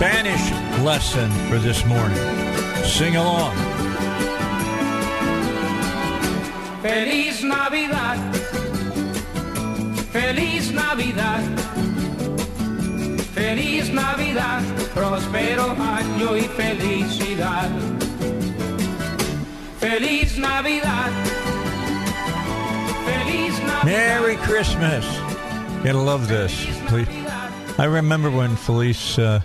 Spanish lesson for this morning. Sing along. Feliz Navidad. Feliz Navidad. Feliz Navidad. Próspero año y felicidad. Feliz Navidad. Feliz Navidad. Merry Christmas. Gotta love this. Please. I remember when Felice uh,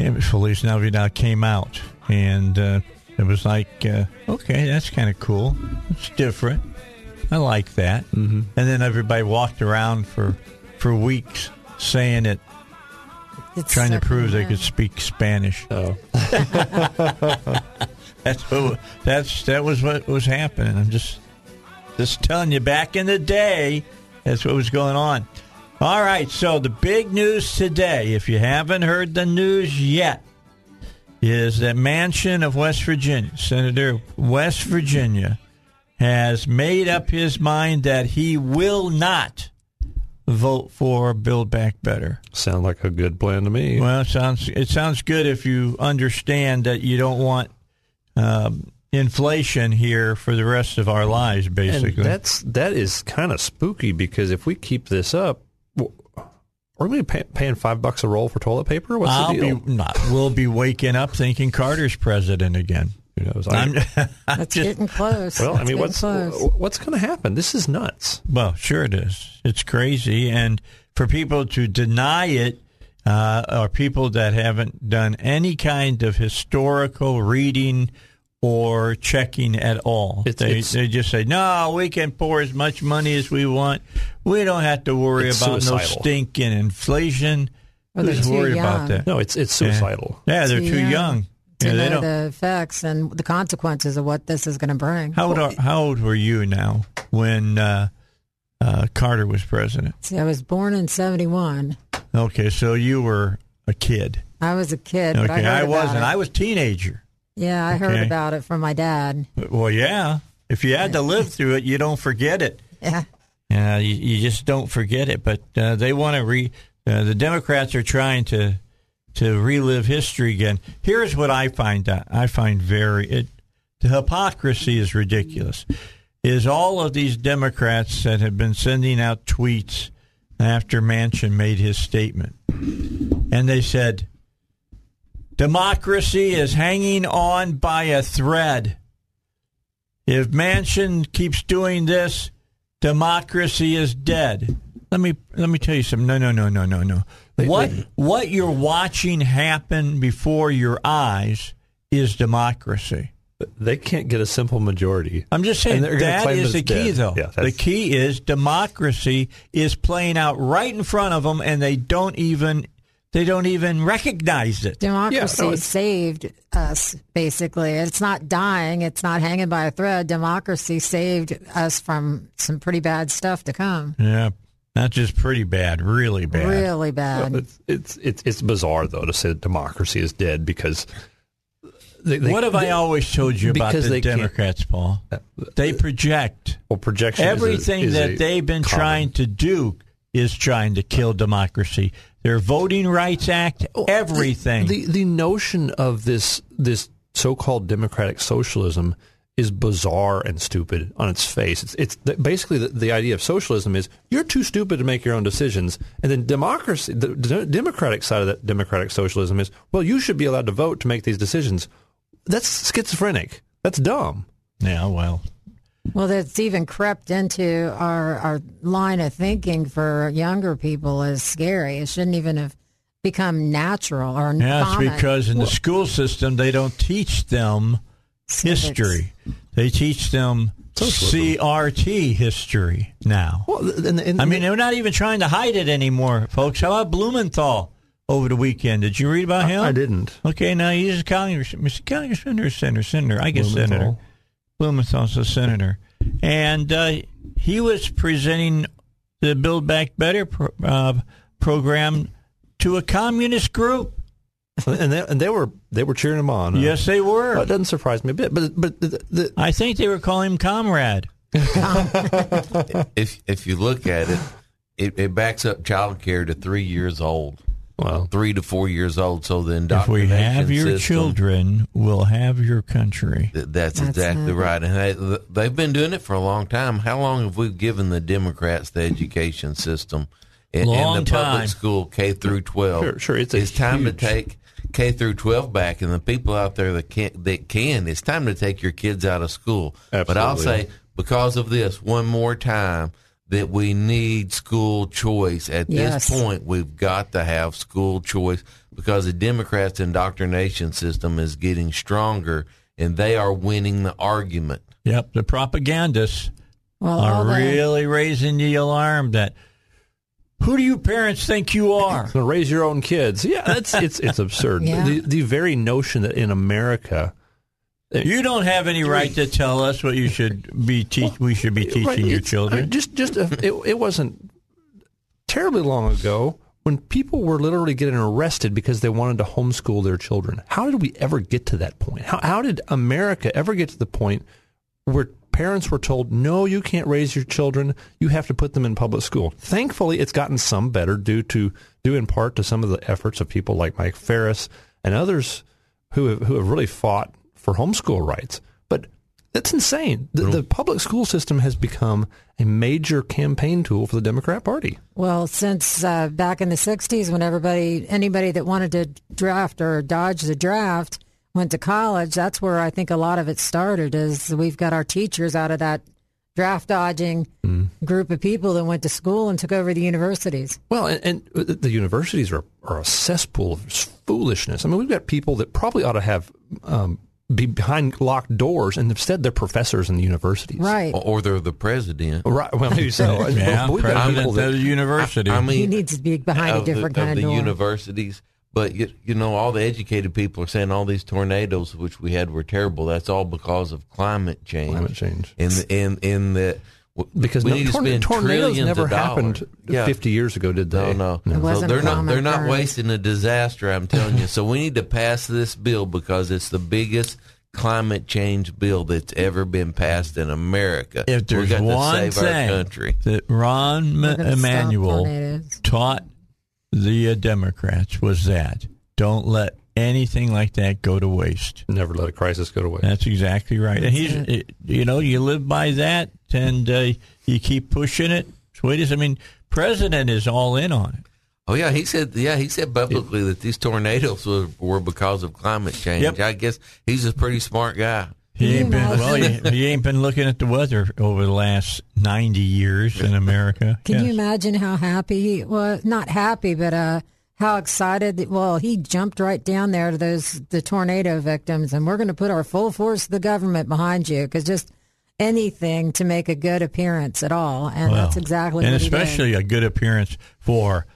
came, Feliz Navidad came out, and uh, it was like, uh, okay, that's kind of cool. It's different. I like that. Mm-hmm. And then everybody walked around for for weeks saying it, It's trying to prove they could speak Spanish. Oh. that's what, that's that was what was happening. I'm just just telling you. Back in the day, that's what was going on. All right. So the big news today, if you haven't heard the news yet, is that Manchin of West Virginia, Senator West Virginia, has made up his mind that he will not vote for Build Back Better. Sound like a good plan to me. Well, it sounds it sounds good if you understand that you don't want um, inflation here for the rest of our lives. and Basically, that's that is kind of spooky because if we keep this up, w- are we pay, paying five bucks a roll for toilet paper? What's I'll the deal? be not. We'll be waking up thinking Carter's president again. Who knows? I- I'm, I'm That's just getting close. well, I mean, what's close. what's going to happen? This is nuts. well, sure it is. It's crazy, and for people to deny it. Uh, are people that haven't done any kind of historical reading or checking at all. It's- they it's- they just say, "No, we can pour as much money as we want. We don't have to worry It's about no stinking inflation." Or they're Who's too worried about young. that? No, it's it's suicidal. Yeah, they're Too too young young. to Yeah, they know don't. the effects and the consequences of what this is going to bring. How old are, how old were you now when uh, uh, Carter was president? See, I was born in '71. Okay, so you were a kid. I was a kid, but I Okay, heard I, about wasn't. it. I was teenager. Yeah, I heard about it from my dad. Well, yeah. If you had to live through it, you don't forget it. Yeah, Yeah, you, you just don't forget it. But uh, they want to re. Uh, the Democrats are trying to to relive history again. Here's what I find out. I find very it. The hypocrisy is ridiculous. Is all of these Democrats that have been sending out tweets after Manchin made his statement, and they said, "Democracy is hanging on by a thread." If Manchin keeps doing this, democracy is dead. Let me let me tell you something. No, no, no, no, no, no. What what you're watching happen before your eyes is democracy. They can't get a simple majority. I'm just saying And they're gonna that is the key, dead. though. Yeah, the key is democracy is playing out right in front of them, and they don't even they don't even recognize it. democracy no, it's- saved us. Basically, it's not dying. It's not hanging by a thread. Democracy saved us from some pretty bad stuff to come. Yeah, not just pretty bad, really bad. Really bad. It's, it's it's it's bizarre though to say that democracy is dead because. They, they- what have I always told you about the they Democrats, Paul? Uh, they project. Well, projection. is a- Everything is that a they've been common- trying to do is trying to kill democracy. Their Voting Rights Act, oh, everything. The the notion of this this so called democratic socialism is bizarre and stupid on its face. It's it's the, basically the, the idea of socialism is you're too stupid to make your own decisions, and then democracy, the, the democratic side of that democratic socialism is well, you should be allowed to vote to make these decisions. That's schizophrenic. That's dumb. yeah, well, Well, that's even crept into our our line of thinking for younger people is scary. It shouldn't even have become natural or yeah, it's common. because in the school system they don't teach them Civics. history. They teach them CRT history now. Well, and, and I mean, they're not even trying to hide it anymore, folks. How about Blumenthal over the weekend? Did you read about him? I didn't. Okay, now he's a congressman. Mr. Congressman or senator? Senator. I guess Blumenthal. senator. Blumenthal's a senator. And uh, he was presenting the Build Back Better pro- uh, program to a communist group. and they, and they were they were cheering him on. Uh, Yes, they were. well, it doesn't surprise me a bit. But but the, the, I think they were calling him comrade. if if you look at it, it, it backs up child care to three years old. Wow. three to four years old. So the If we have your system, children, we'll have your country. th- That's, That's exactly it. right, and they, they've been doing it for a long time. How long have we given the Democrats the education system in, Long and the public school K through twelve? Sure, sure, it's a it's time huge- to take K through twelve back, and the people out there that can that can. It's time to take your kids out of school. But I'll say because of this one more time that we need school choice at Yes. this point we've got to have school choice because the democrats indoctrination system is getting stronger and they are winning the argument Yep, the propagandists Well, are really raising the alarm that who do you parents think you are? So raise your own kids. Yeah, that's it's it's absurd. Yeah. The the very notion that in America, You don't have any right to tell us what you should be teach. We should be teaching Right, your I children. mean, just just uh, it, it wasn't terribly long ago when people were literally getting arrested because they wanted to homeschool their children. How did we ever get to that point? How how did America ever get to the point where parents were told, "No, you can't raise your children. You have to put them in public school." Thankfully, it's gotten some better due to due in part to some of the efforts of people like Mike Farris and others who have, who have really fought for homeschool rights. But that's insane. The, the public school system has become a major campaign tool for the Democrat Party. Well, since uh, back in the '60s, when everybody, anybody that wanted to draft or dodge the draft, went to college, that's where I think a lot of it started. Is we've got our teachers out of that draft dodging group of people that went to school and took over the universities. Well, and, and the universities are, are a cesspool of foolishness. I mean, we've got people that probably ought to have um, be behind locked doors, and instead they're professors in the universities. Right. or, or they're the president Right. Well, maybe so. yeah, But we've got president people of that the university. I, I mean he needs to be behind a of the- different of kind of, the door. universities. But you, you know, all the educated people are saying all these tornadoes which we had were terrible. That's all because of climate change. Climate change. In the, in in the w- because we no, need to torna- spend tornadoes trillions never of happened Yeah. 50 years ago, did they? No, no, It wasn't so they're not they're not wasting a disaster. I'm telling you. So we need to pass this bill because it's the biggest climate change bill that's ever been passed in America. if we there's got one to save thing our country. that Rahm We're M- gonna Emanuel taught the uh, Democrats was that don't let anything like that go to waste. Never let a crisis go to waste. That's exactly right. And he's, That's you know, you live by that, and uh, you keep pushing it. Sweetest, I mean, president is all in on it. Oh yeah, he said yeah he said publicly that these tornadoes were, were because of climate change. Yep. I guess he's a pretty smart guy. He ain't been well. He, he ain't been looking at the weather over the last ninety years in America. Can Yes. you imagine how happy he was? Not happy, but uh, how excited. Well, he jumped right down there to those the tornado victims, and we're going to put our full force of the government behind you because just anything to make a good appearance at all, and Well, that's exactly and what especially a good appearance for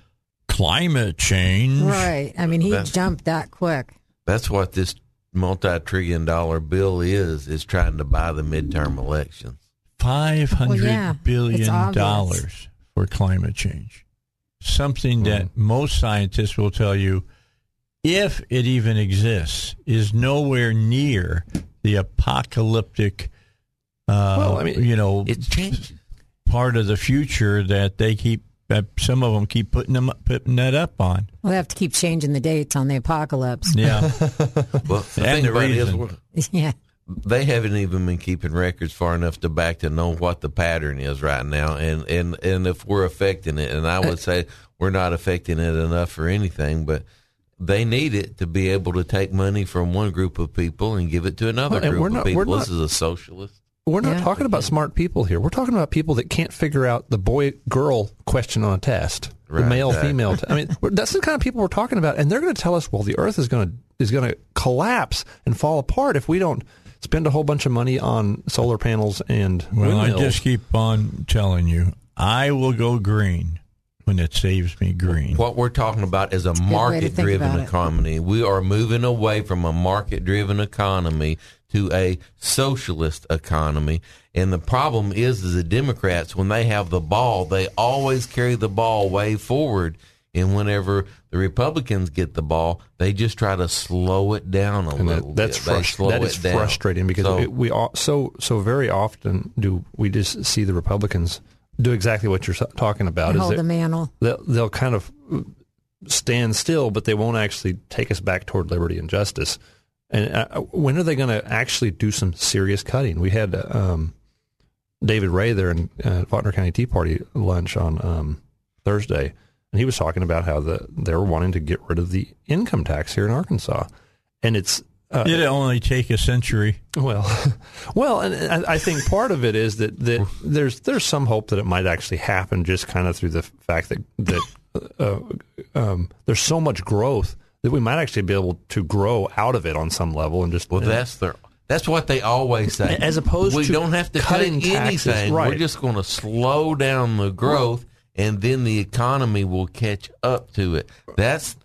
climate change. Right. I mean, he That's- jumped that quick. That's what this multi-trillion dollar bill is is trying to buy the midterm elections. Five hundred Well, yeah, billion dollars for climate change. Something that Hmm. most scientists will tell you, if it even exists, is nowhere near the apocalyptic. Uh, Well, I mean, you know, It's changing. part of the future that they keep. That some of them keep putting them putting that up on. We'll have to keep changing the dates on the apocalypse. Yeah, Well, the And thing the about it is, reason. we're- yeah. They haven't even been keeping records far enough to back to know what the pattern is right now, and and and if we're affecting it, and I would say we're not affecting it enough for anything, but. They need it to be able to take money from one group of people and give it to another Well, group we're of people. we're this is a socialist. We're not Yeah. talking about smart people here. We're talking about people that can't figure out the boy girl question on a test, the male exactly. female. T- I mean, that's the kind of people we're talking about, and they're going to tell us, well, the Earth is going to is going to collapse and fall apart if we don't spend a whole bunch of money on solar panels and Well, I just keep on telling you, I will go green when it saves me green. What we're talking about is a good market driven about it. economy. We are moving away from a market driven economy to a socialist economy. And the problem is, is the Democrats, when they have the ball, they always carry the ball way forward. And whenever the Republicans get the ball, they just try to slow it down a And little that, that's bit. They frust- slow that it is down. frustrating because So- we, we all, so so very often do we just see the Republicans do exactly what you're talking about. And is hold the mantle. they'll, they'll kind of stand still, but they won't actually take us back toward liberty and justice. And uh, when are they going to actually do some serious cutting? We had um, David Ray there in uh, Faulkner County Tea Party lunch on um, Thursday, and he was talking about how the they were wanting to get rid of the income tax here in Arkansas, and it's uh, Did it only take a century? well, well, and I, I think part of it is that, that there's there's some hope that it might actually happen, just kind of through the fact that that uh, um, there's so much growth that we might actually be able to grow out of it on some level and just Well, that's their. That's what they always say. As opposed we to don't have to cut cutting taxes, anything. We're just going to slow down the growth, and then the economy will catch up to it. That's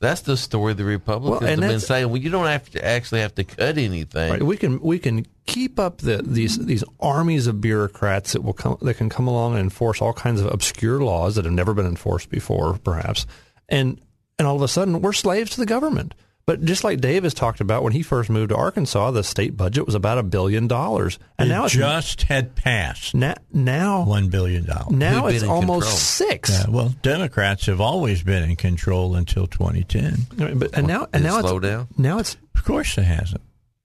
that's the story the Republicans Well, have been saying. Well, you don't have to actually have to cut anything. Right. We can we can keep up the these these armies of bureaucrats that will come that can come along and enforce all kinds of obscure laws that have never been enforced before, perhaps, and and all of a sudden we're slaves to the government. But just like Davis talked about when he first moved to Arkansas, the state budget was about a billion dollars, and it now it's just had passed na- now one billion dollars. now We've it's been in almost control. six. Yeah, well, Democrats have always been in control until 2010. But and now and Did it now slow it's down? now it's Of course, it hasn't.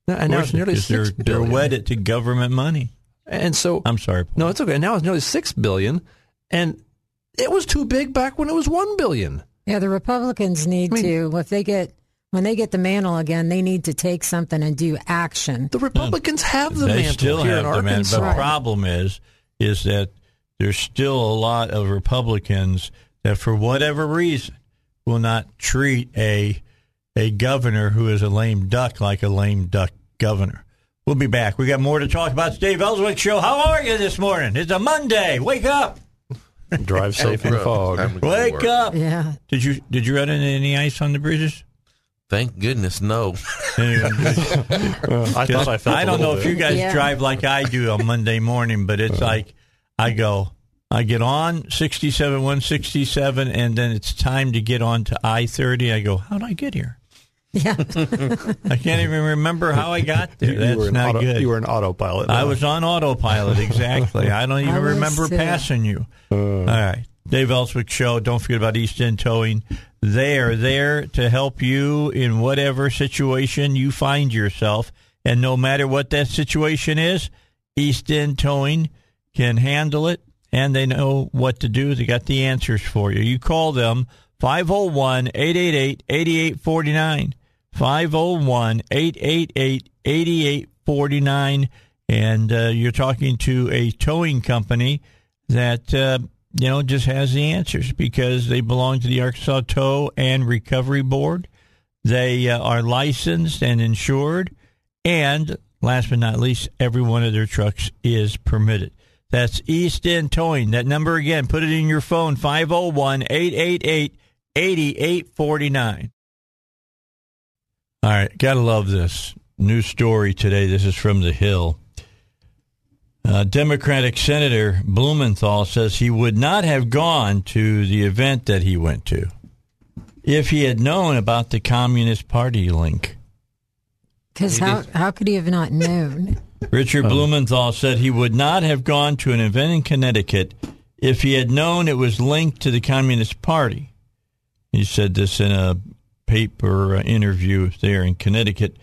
and now it's course, nearly because six they're, they're wedded to government money. And so I'm sorry. Paul. No, it's okay. Now it's nearly six billion, and it was too big back when it was one billion. Yeah, the Republicans need I mean- to if they get when they get the mantle again, they need to take something and do action. The Republicans have the they mantle still here have in the man. Arkansas. But the problem is, is that there's still a lot of Republicans that, for whatever reason, will not treat a a governor who is a lame duck like a lame duck governor. We'll be back. We got more to talk about. It's Dave Elswick Show. How are you this morning? It's a Monday. Wake up. Drive safe in Time fog. to Wake up. Yeah. Did you did you run into any ice on the bridges? Thank goodness, no. I thought I felt. I a don't little know if you guys Yeah. drive like I do on Monday morning, but it's uh-huh. like I go, I get on 67, 167, and then it's time to get on to I 30. I go, how did I get here? Yeah. I can't even remember how I got there. You That's were an not auto, good. You were an autopilot. I was on autopilot, exactly. I don't even I remember too. passing you. Uh. All right. Dave Elswick Show. Don't forget about East End Towing. They are there to help you in whatever situation you find yourself. And no matter what that situation is, East End Towing can handle it and they know what to do. They got the answers for you. You call them 501 888 8849. 501 888 8849. And uh, you're talking to a towing company that, uh, you know, just has the answers because they belong to the Arkansas Tow and Recovery Board. They uh, are licensed and insured. And last but not least, every one of their trucks is permitted. That's East End Towing. That number again, put it in your phone 501 888 8849. All right, gotta love this new story today. This is from the Hill. Uh, Democratic Senator Blumenthal says he would not have gone to the event that he went to if he had known about the Communist Party link. Because how, how could he have not known? Richard Blumenthal said he would not have gone to an event in Connecticut if he had known it was linked to the Communist Party. He said this in a paper uh, interview there in Connecticut.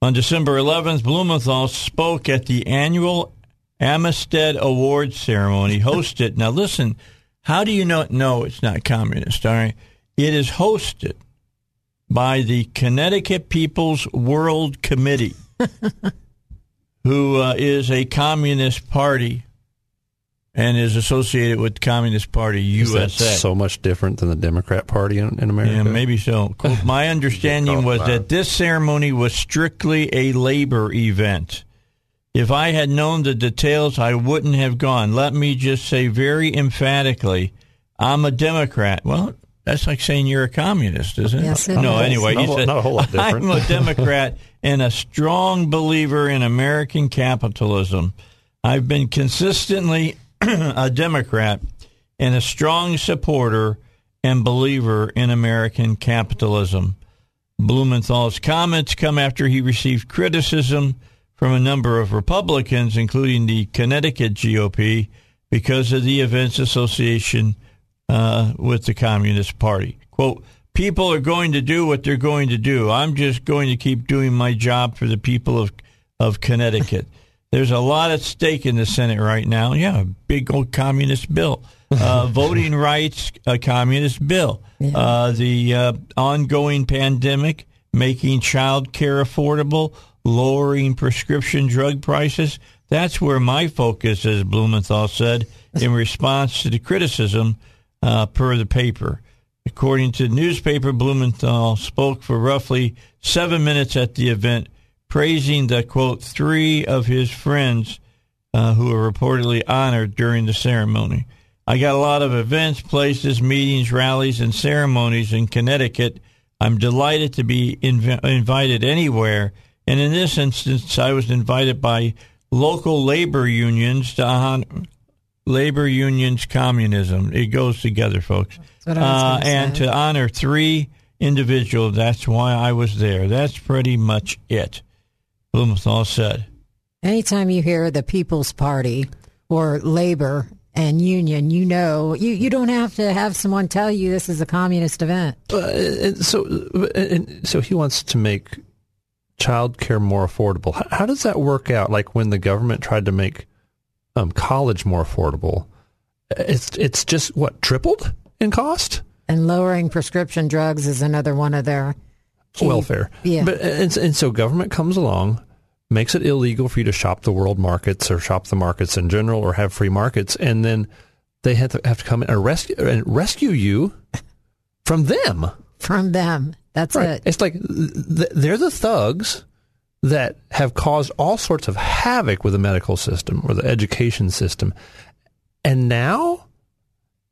On December 11th, Blumenthal spoke at the annual Amistad Awards ceremony hosted. now, listen, how do you not know it's not communist? All right. It is hosted by the Connecticut People's World Committee, who uh, is a communist party and is associated with the Communist Party USA. so much different than the Democrat Party in, in America? Yeah, maybe so. My understanding was that this ceremony was strictly a labor event. If I had known the details, I wouldn't have gone. Let me just say very emphatically, I'm a Democrat. Well, that's like saying you're a communist, isn't it? Yes, it no, is. anyway, Not he a said, not a whole lot different. I'm a Democrat and a strong believer in American capitalism. I've been consistently a Democrat and a strong supporter and believer in American capitalism. Blumenthal's comments come after he received criticism from a number of Republicans, including the Connecticut GOP, because of the event's association uh, with the Communist Party. Quote, people are going to do what they're going to do. I'm just going to keep doing my job for the people of, of Connecticut. There's a lot at stake in the Senate right now. Yeah, a big old communist bill. Uh, voting rights, a communist bill. Uh, the uh, ongoing pandemic, making child care affordable, lowering prescription drug prices. That's where my focus as Blumenthal said, in response to the criticism uh, per the paper. According to the newspaper, Blumenthal spoke for roughly seven minutes at the event, praising the quote three of his friends uh, who were reportedly honored during the ceremony. I got a lot of events, places, meetings, rallies, and ceremonies in Connecticut. I'm delighted to be inv- invited anywhere, and in this instance, I was invited by local labor unions to honor labor unions communism. It goes together, folks. what I was Uh, and say. to honor three individuals. That's why I was there. That's pretty much it. Blumenthal said. Anytime you hear the People's Party or labor and union, you know you, you don't have to have someone tell you this is a communist event. Uh, and so, and so he wants to make child care more affordable. How, how does that work out? Like when the government tried to make um, college more affordable, it's it's just what tripled in cost. And lowering prescription drugs is another one of their key- welfare. Yeah. But and, and so government comes along, makes it illegal for you to shop the world markets or shop the markets in general or have free markets, and then they have to have to come and rescue and rescue you from them. From them. That's Right. it. It's like th- they're the thugs that have caused all sorts of havoc with the medical system or the education system, and now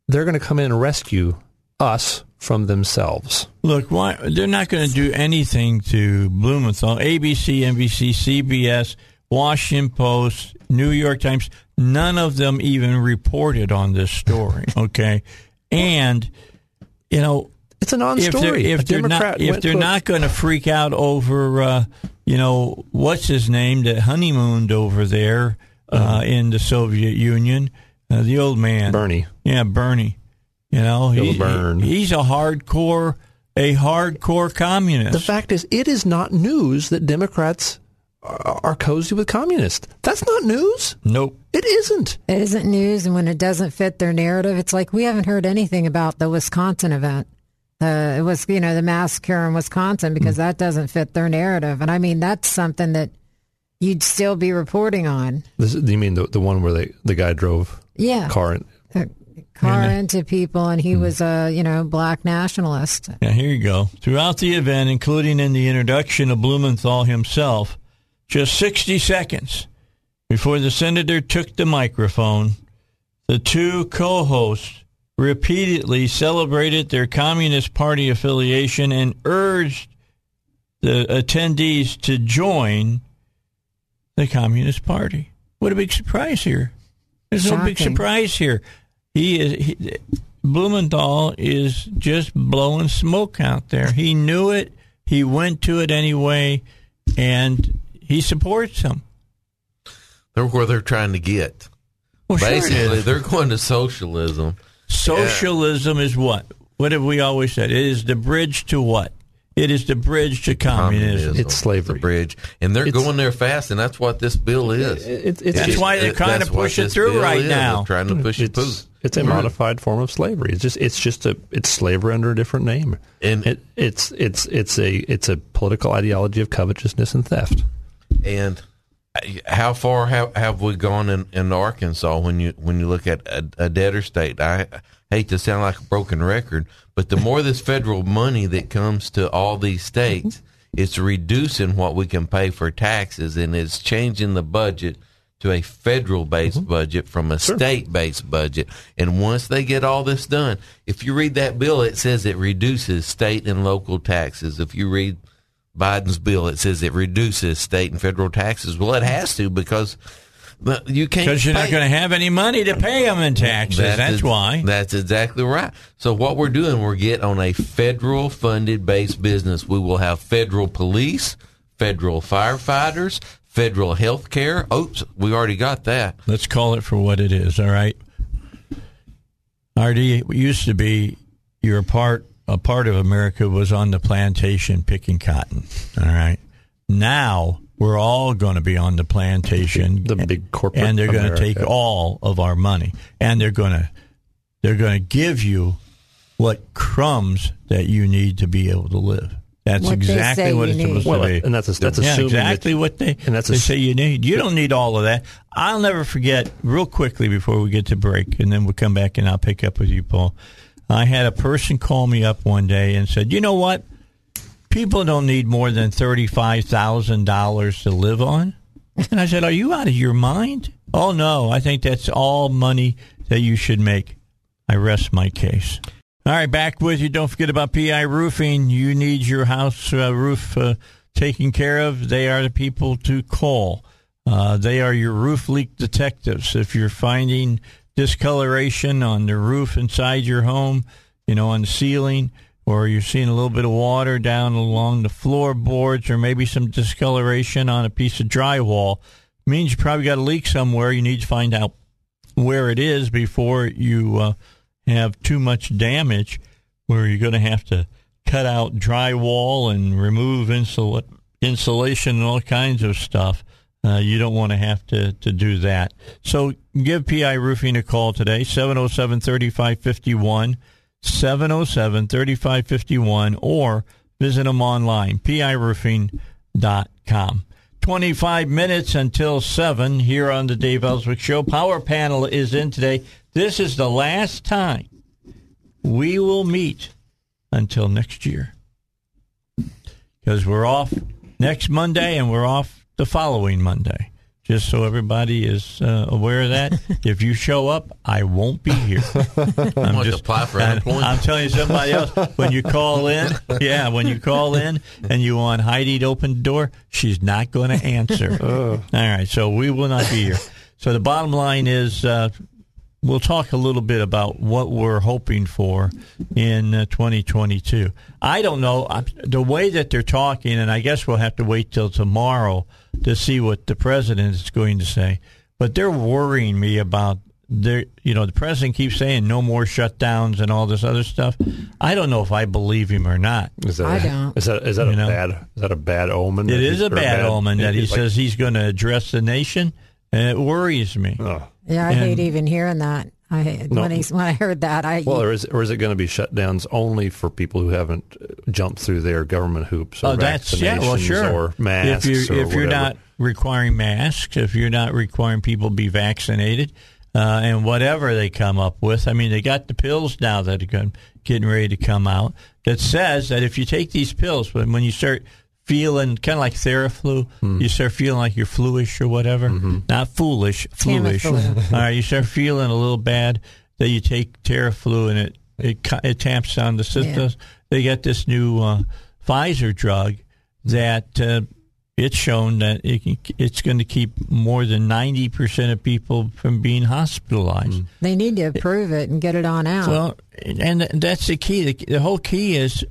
they're going to come in and rescue us from themselves. Look, why they're not going to do anything to Blumenthal. ABC, NBC, CBS, Washington Post, New York Times, none of them even reported on this story. Okay, and you know It's a if they're, non-story. if they're not if they're to a- not going to freak out over uh, you know what's his name that honeymooned over there uh, in the Soviet Union, uh, the old man Bernie. yeah, Bernie. You know, he, Byrne. he- he's a hardcore, a hardcore communist. The fact is, it is not news that Democrats are, are cozy with communists. That's not news. nope. It isn't. It isn't news, and when it doesn't fit their narrative, it's like we haven't heard anything about the Wisconsin event. Uh, it was, you know, the massacre in Wisconsin because that doesn't fit their narrative. And I mean, that's something that you'd still be reporting on. This, is- you mean the the one where they, the guy drove Yeah, car? In, a car into people, and he was a, you know, black nationalist. Yeah, here you go. Throughout the event, including in the introduction of Blumenthal himself, just 60 seconds before the senator took the microphone, the two co-hosts repeatedly celebrated their Communist Party affiliation and urged the attendees to join the Communist Party. What a big surprise here. There's no big surprise here. He is he, Blumenthal is just blowing smoke out there. He knew it. He went to it anyway, and he supports him. They're where they're trying to get. Well, sure Basically, is. they're going to socialism. Socialism is what? What have we always said? It is the bridge to what? It is the bridge to communism. It's slavery. The bridge, and they're It's- going there fast, and that's what this bill is. It- it's That's just- why they're trying to push it through right is. now. They're trying to push it through. it's, it's a mm-hmm. modified form of slavery. It's just it's just a it's slavery under a different name. And- it, it's it's it's a it's a political ideology of covetousness and theft. And how far have, have we gone in, in Arkansas when you when you look at a, a debtor state? I hate to sound like a broken record, but the more this federal money that comes to all these states, it's reducing what we can pay for taxes, and it's changing the budget to a federal based mm-hmm. budget from a state based budget. And once they get all this done, if you read that bill, it says it reduces state and local taxes. If you read Biden's bill, that says it reduces state and federal taxes. Well, it has to because uh, you can't Because you're not going to have any money to pay them in taxes. That's, ex- why. That's exactly right. So what we're doing, we're getting on a federal funded based business. We will have federal police, federal firefighters, federal health care. Oops, we already got that. Let's call it for what it is. All right. RD it used to be you're a part a part of America was on the plantation picking cotton. All right. Now we're all going to be on the plantation, The big corporate and they're going to take all of our money, and they're going to they're going to give you what crumbs that you need to be able to live. That's What exactly what you it's supposed. Well, to be. and that's that's yeah, assuming exactly that, what they and that's they ass- say you need. You don't need all of that. I'll never forget. Real quickly before we get to break, and then we'll come back and I'll pick up with you, Paul. I had a person call me up one day and said, "You know what? People don't need more than thirty-five thousand dollars to live on." And I said, "Are you out of your mind?" Oh no, I think that's all money that you should make. I rest my case. All right, back with you. Don't forget about PI Roofing. You need your house uh, roof uh, taken care of. They are the people to call. Uh, they are your roof leak detectives. If you're finding discoloration on the roof inside your home, you know, on the ceiling, or you're seeing a little bit of water down along the floorboards, or maybe some discoloration on a piece of drywall, means you probably got a leak somewhere. You need to find out where it is before you uh, have too much damage where you're going to have to cut out drywall and remove insul- insulation and all kinds of stuff. Uh, you don't want to have to, to do that. So give PI Roofing a call today, 707 3551, 707 3551, or visit them online, piroofing.com. 25 minutes until 7 here on the Dave Elswick Show. Power panel is in today. This is the last time we will meet until next year because we're off next Monday and we're off the following Monday. Just so everybody is uh, aware of that. if you show up, I won't be here. I'm Want to apply for unemployment? I'm telling you, somebody else when you call in, yeah, when you call in and you want Heidi to open the door, she's not going to answer. All right, so we will not be here. So the bottom line is, uh, we'll talk a little bit about what we're hoping for in uh, 2022. I don't know I, the way that they're talking, and I guess we'll have to wait till tomorrow to see what the president is going to say. But they're worrying me about their, you know, the president keeps saying no more shutdowns and all this other stuff. I don't know if I believe him or not. Is that I a- don't. Is that is that You a know? bad is that a bad omen? It is that is he's- a or bad omen that he like- says he's going to address the nation, and it worries me. Oh. Yeah, I And- hate even hearing that. I No. when he when I heard that, I Well, or is or is it going to be shutdowns only for people who haven't uh, jumped through their government hoops? Or Oh, that's yeah. Well, sure. Or masks. if you're or if you're not requiring masks, if you're not requiring people be vaccinated, uh, and whatever they come up with, I mean, they got the pills now that are getting ready to come out that says that if you take these pills, when when you start feeling kind of like Theraflu, Hmm. you start feeling like you're fluish or whatever, Mm-hmm. not foolish, fluish. All right, you start feeling a little bad, that you take Theraflu and it it, ca- it taps down the symptoms. They got this new uh, Pfizer drug that uh, it's shown that it, can- it's going to keep more than ninety percent of people from being hospitalized. they need to approve it and get it on out. Well, and that's the key. The, the whole key is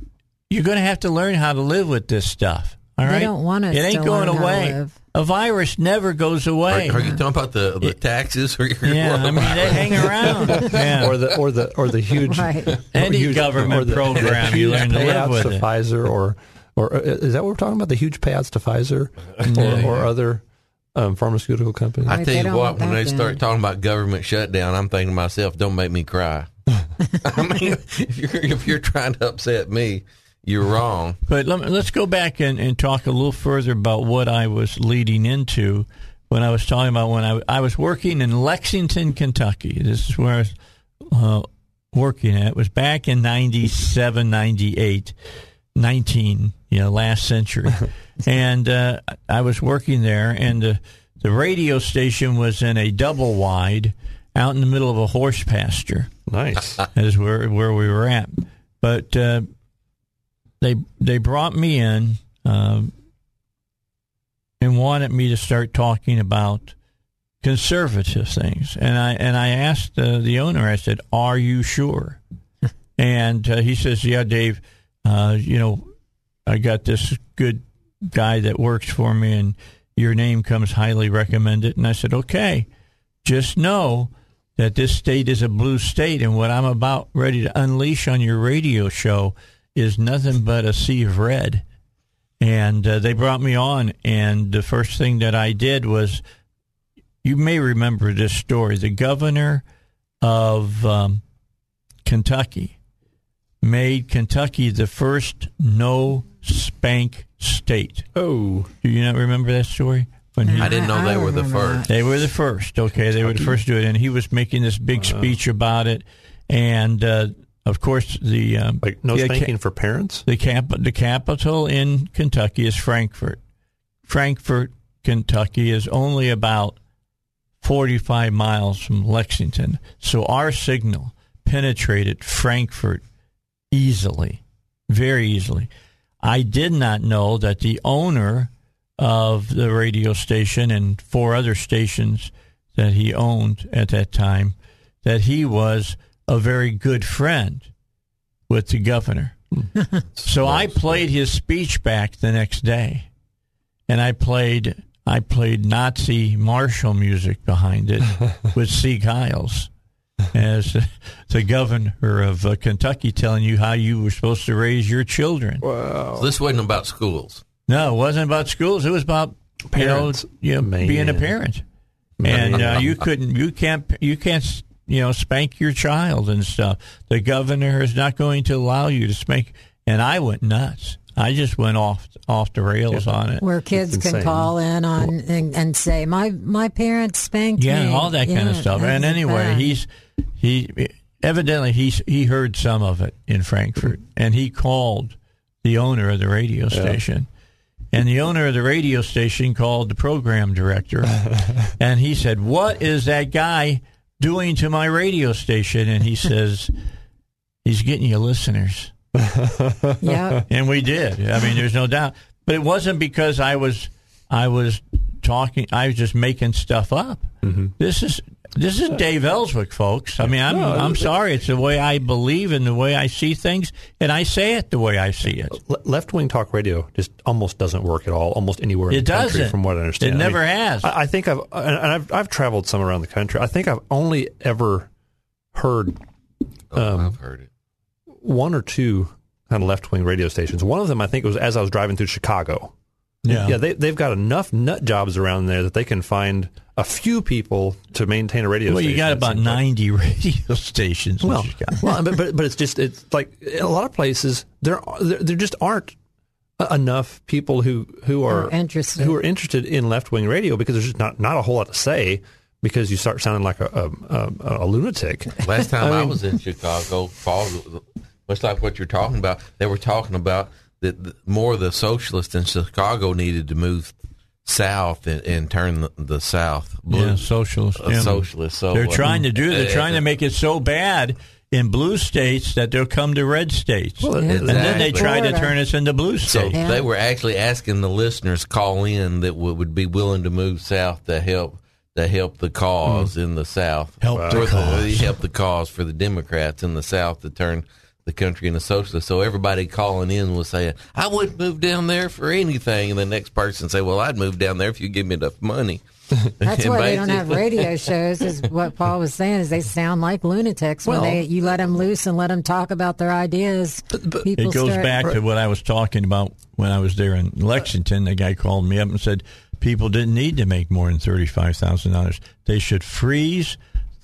you're going to have to learn how to live with this stuff. All They right, don't want us It ain't going learn how to away. A virus never goes away. are you talking about the, the taxes? Or your yeah, I mean they hang around. Yeah. or the or the or the huge Right. Any huge- government or the- program, you huge learn to live with to it. Pfizer or or uh, is that what we're talking about? The huge payouts to Pfizer or, or other um, pharmaceutical companies. I Right, tell you don't what, when they then. start talking about government shutdown, I'm thinking to myself, "Don't make me cry." I mean, if you're if you're trying to upset me, you're wrong. But let me, let's go back and, and talk a little further about what I was leading into when I was talking about when I, I was working in Lexington, Kentucky. This is where I was uh, working at. It was back in 97, 98, 19, you know, last century. and uh, I was working there, and the, the radio station was in a double wide out in the middle of a horse pasture. Nice. is where where we were at. But uh, they they brought me in um, and wanted me to start talking about conservative things, and I and I asked uh, the owner. I said, "Are you sure?" and uh, he says, "Yeah, Dave. Uh, you know, I got this good guy that works for me, and your name comes highly recommended." And I said, "Okay, just know." that this state is a blue state, and what I'm about ready to unleash on your radio show is nothing but a sea of red. And uh, they brought me on, and the first thing that I did was you may remember this story. The governor of um, Kentucky made Kentucky the first no spank state. Oh, Do you not remember that story? When he I didn't know I they were the remember first. they were the first. Okay, they were the first to do it, and he was making this big speech about it. And uh, of course, the um, like no the, spanking for parents. the cap the capital in Kentucky is Frankfort. Frankfort, Kentucky, is only about forty five miles from Lexington, so our signal penetrated Frankfort easily, very easily. I did not know that the owner of the radio station and four other stations that he owned at that time that he was a very good friend with the governor. so I played his speech back the next day, and I played I played Nazi martial music behind it with Sieg Heils as the governor of uh, Kentucky telling you how you were supposed to raise your children. So this wasn't about schools. No, it wasn't about schools. It was about you know, Parents. you know, being a parent, and uh, you couldn't, you can't, you can't, you know, spank your child and stuff. The governor is not going to allow you to spank. And I went nuts. I just went off off the rails on it. Where kids can call in on and, and say, "My my parents spanked Yeah, me." all that kind of stuff. And anyway, bad. he's he evidently he's he heard some of it in Frankfort, and he called the owner of the radio station. And the owner of the radio station called the program director, and he said, "What is that guy doing to my radio station?" And he says, "He's getting you listeners." yeah. and we did. I mean, there's no doubt. But it wasn't because I was I was talking. I was just making stuff up. Mm-hmm. This is this is Dave Elswick, folks. I mean, I'm I'm sorry. It's the way I believe and the way I see things, and I say it the way I see it. Left wing talk radio just almost doesn't work at all. Almost anywhere in It the country, doesn't. from what I understand. It I never mean, has. I, I think I've and I've I've traveled some around the country. I think I've only ever heard Oh, Um, I've heard it. one or two kind of left wing radio stations. One of them, I think, was as I was driving through Chicago. Yeah. yeah, they they've got enough nut jobs around there that they can find a few people to maintain a radio. Station. Well, you got about seems like. ninety radio stations. Well, Chicago. well, but, but but it's just it's like in a lot of places there are, there, there just aren't enough people who who are Are interested. who are interested in left wing radio because there's just not not a whole lot to say because you start sounding like a a, a, a lunatic. Last time I, was in Chicago, Paul, much like what you're talking about, they were talking about that the, more of the socialists in Chicago needed to move south and, and turn the, the South blue. yeah, socialist. a yeah. socialist. So They're uh, trying to do. They're uh, trying to make it so bad in blue states that they'll come to red states, Well, Yeah. and then they Exactly. try to turn us into blue So states. Yeah. they were actually asking the listeners call in that would, would be willing to move south to help to help the cause in the South. Help the cause. help the cause for the Democrats in the South to turn the country into socialist. So everybody calling in was saying, "I wouldn't move down there for anything," and the next person say, "Well, I'd move down there if you give me enough money." That's And why they don't have radio shows. Is what Paul was saying. Is they sound like lunatics Well- when they you let them loose and let them talk about their ideas. People It goes start, back to what I was talking about when I was there in Lexington. The guy called me up and said people didn't need to make more than thirty-five thousand dollars. They should freeze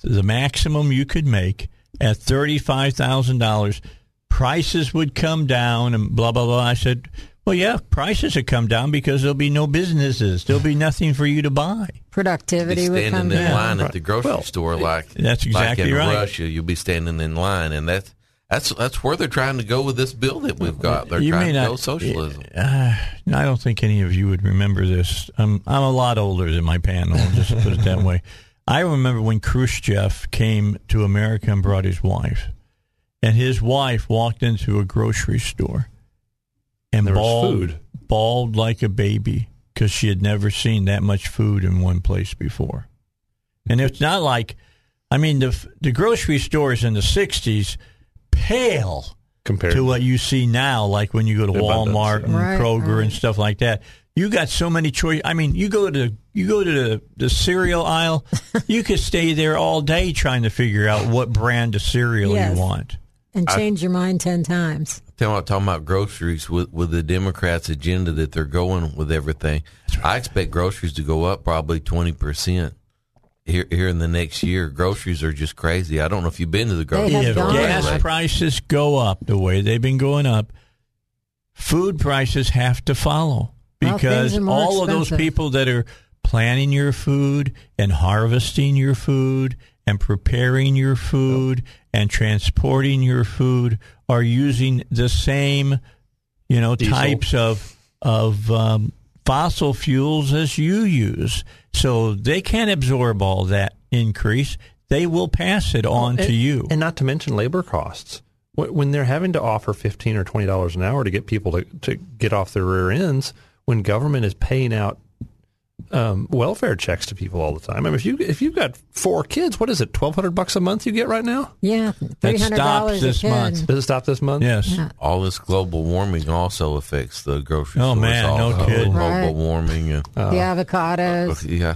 the maximum you could make at thirty-five thousand dollars. Prices would come down and blah blah blah. I said, Well, yeah, prices have come down because there'll be no businesses. There'll be nothing for you to buy. Productivity would come standing in down. line at the grocery Well, store, like That's exactly like in right. Russia, you'll be standing in line, and that's that's that's where they're trying to go with this bill that we've got. They're You trying may to go socialism. Uh, I don't think any of you would remember this. I'm I'm a lot older than my panel. Just to put it that way. I remember when Khrushchev came to America and brought his wife, and his wife walked into a grocery store and There was bawled, food. bawled like a baby because she had never seen that much food in one place before. And it's not like, I mean, the the grocery stores in the '60s pale compared to what you see now, like when you go to Walmart and Right, Kroger and stuff like that. You got so many choice. I mean, you go to you go to the, the cereal aisle. you could stay there all day trying to figure out what brand of cereal Yes. you want. and change your mind ten times. Tell me, talking about groceries with with the Democrats' agenda that they're going with everything. I expect groceries to go up probably twenty percent here here in the next year. Groceries are just crazy. I don't know if you've been to the grocery have store. gone gas lately. prices go up the way they've been going up, food prices have to follow Well, because things are more all of those people that are planting your food and harvesting your food and preparing your food and transporting your food are using the same, you know, Diesel. types of of um, fossil fuels as you use. So they can't absorb all that increase. They will pass it on and, to you. and not to mention labor costs. When they're having to offer fifteen or twenty dollars an hour to get people to, to get off their rear ends, when government is paying out um, welfare checks to people all the time. I mean, if you if you've got four kids, what is it, twelve hundred bucks a month you get right now? Yeah, three hundred dollars a this kid. month. Does it stop this month? yes. Yeah. All this global warming also affects the grocery Oh, stores. man, no kidding. Global Right. warming. And, The avocados. yeah.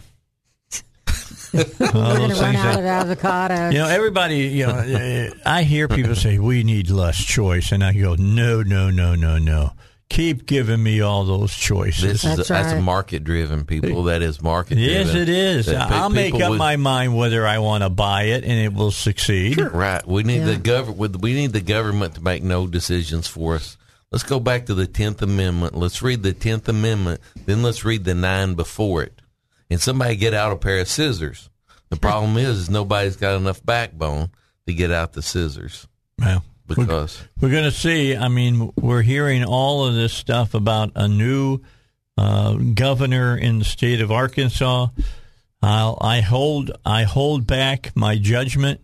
We're going to run out that- of avocados. you know, everybody. You know, I hear people say we need less choice, and I go, no, no, no, no, no. Keep giving me all those choices. This is That's that's market driven people. That is market driven. yes, it is. That I'll make up with- my mind whether I want to buy it, and it will succeed. Right. We need the Yeah. government. We need the government to make no decisions for us. Let's go back to the Tenth Amendment. Let's read the Tenth Amendment. Then let's read the nine before it. And somebody get out a pair of scissors. The problem is, is nobody's got enough backbone to get out the scissors Well, we're, because we're going to see. I mean, we're hearing all of this stuff about a new uh, governor in the state of Arkansas. I'll, I hold I hold back my judgment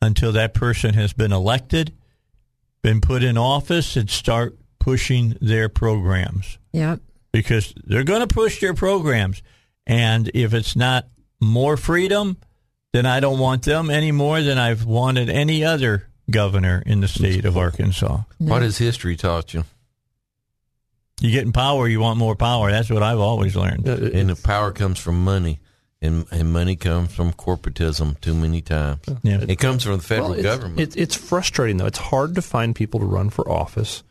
until that person has been elected, been put in office, and start pushing their programs Yep. because they're going to push their programs. And if it's not more freedom, then I don't want them any more than I've wanted any other governor in the state of Arkansas. what has history taught you? You get in power, you want more power. That's what I've always learned. Uh, And the power comes from money, and and money comes from corporatism. Too many times, Yeah. it comes from the federal Well, it's, government. It, it's frustrating though. It's hard to find people to run for office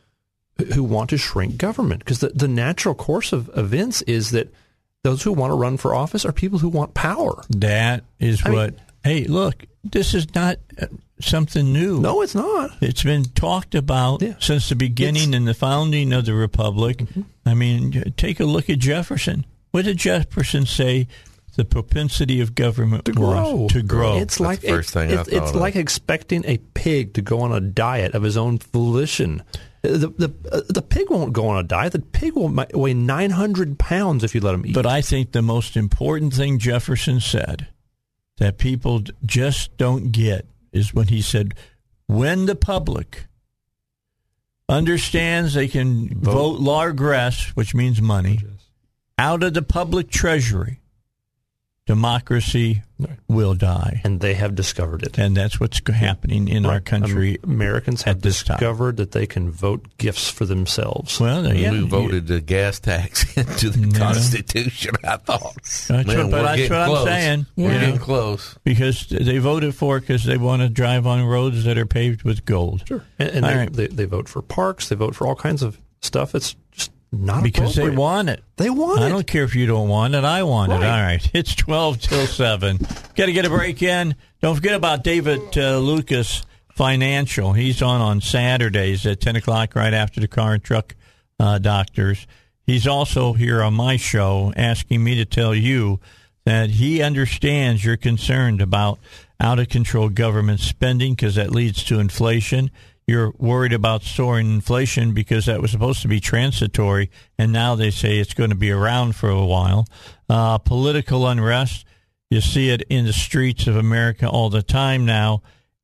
who- who want to shrink government because the, the natural course of events is that those who want to run for office are people who want power. That is I mean- what. hey, look, this is not uh, something new. No, it's not. It's been talked about Yeah. since the beginning It's- and the founding of the republic. I mean, take a look at Jefferson. What did Jefferson say? The propensity of government To grow. to grow. It's That's like the first it- thing I it's, it's of. like expecting a pig to go on a diet of his own volition. The the uh, the pig won't go on a diet. The pig will weigh nine hundred pounds if you let him eat. But I think the most important thing Jefferson said that people just don't get is when he said, when the public understands they can vote, largesse, which means money, out of the public treasury, democracy Right. will die. and they have discovered it. And that's what's happening in our country. Am- Americans have at time. discovered that they can vote gifts for themselves. well, And yeah, we voted the gas tax into the No. Constitution. I thought. That's Man, what, but we're that's getting what I'm close. saying. We're getting close. because they voted for it because they want to drive on roads that are paved with gold. Sure. And, and they, right. they, they vote for parks. They vote for all kinds of stuff. It's just not Because they want it. They want I it. I don't care if you don't want it. I want it. All right. It's 12 till 7. Got to get a break in. Don't forget about David uh, Lucas Financial. He's on on Saturdays at 10 o'clock right after the car and truck uh, doctors. He's also here on my show asking me to tell you that he understands you're concerned about out of control government spending because that leads to inflation. You're worried about soaring inflation because that was supposed to be transitory, and now they say it's going to be around for a while. Uh, political unrest, you see it in the streets of America all the time now,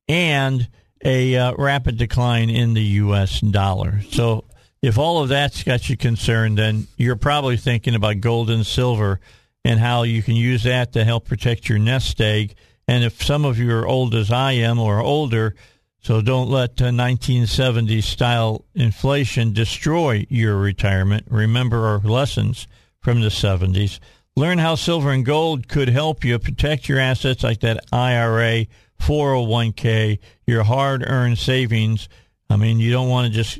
and a uh, rapid decline in the U.S. dollar. So, if all of that's got you concerned, then you're probably thinking about gold and silver and how you can use that to help protect your nest egg. And if some of you are old as I am or older, so don't let uh, 1970s style inflation destroy your retirement. Remember our lessons from the 70s. Learn how silver and gold could help you protect your assets like that IRA, 401k, your hard earned savings. I mean, you don't want to just,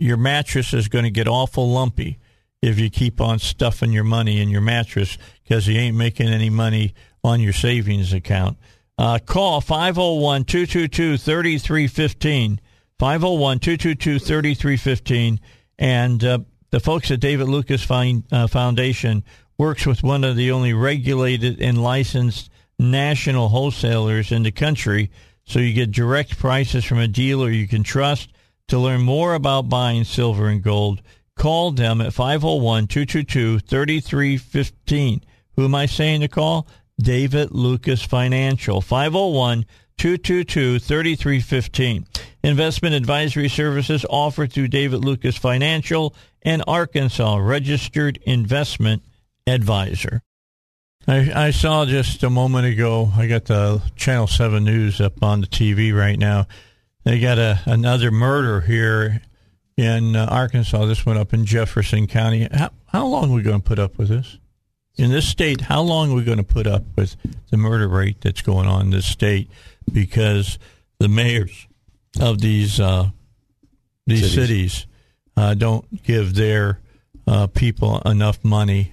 your mattress is going to get awful lumpy if you keep on stuffing your money in your mattress because you ain't making any money on your savings account. Uh, call 501 222 3315. 501 222 3315. And uh, the folks at David Lucas Fine, uh, Foundation works with one of the only regulated and licensed national wholesalers in the country. So you get direct prices from a dealer you can trust. To learn more about buying silver and gold, call them at 501 222 3315. Who am I saying to call? David Lucas Financial, 501 222 3315. Investment advisory services offered through David Lucas Financial and Arkansas Registered Investment Advisor. I, I saw just a moment ago, I got the Channel 7 News up on the TV right now. They got a, another murder here in uh, Arkansas. This one up in Jefferson County. How, how long are we going to put up with this? In this state, how long are we going to put up with the murder rate that's going on in this state? Because the mayors of these uh, these cities, cities uh, don't give their uh, people enough money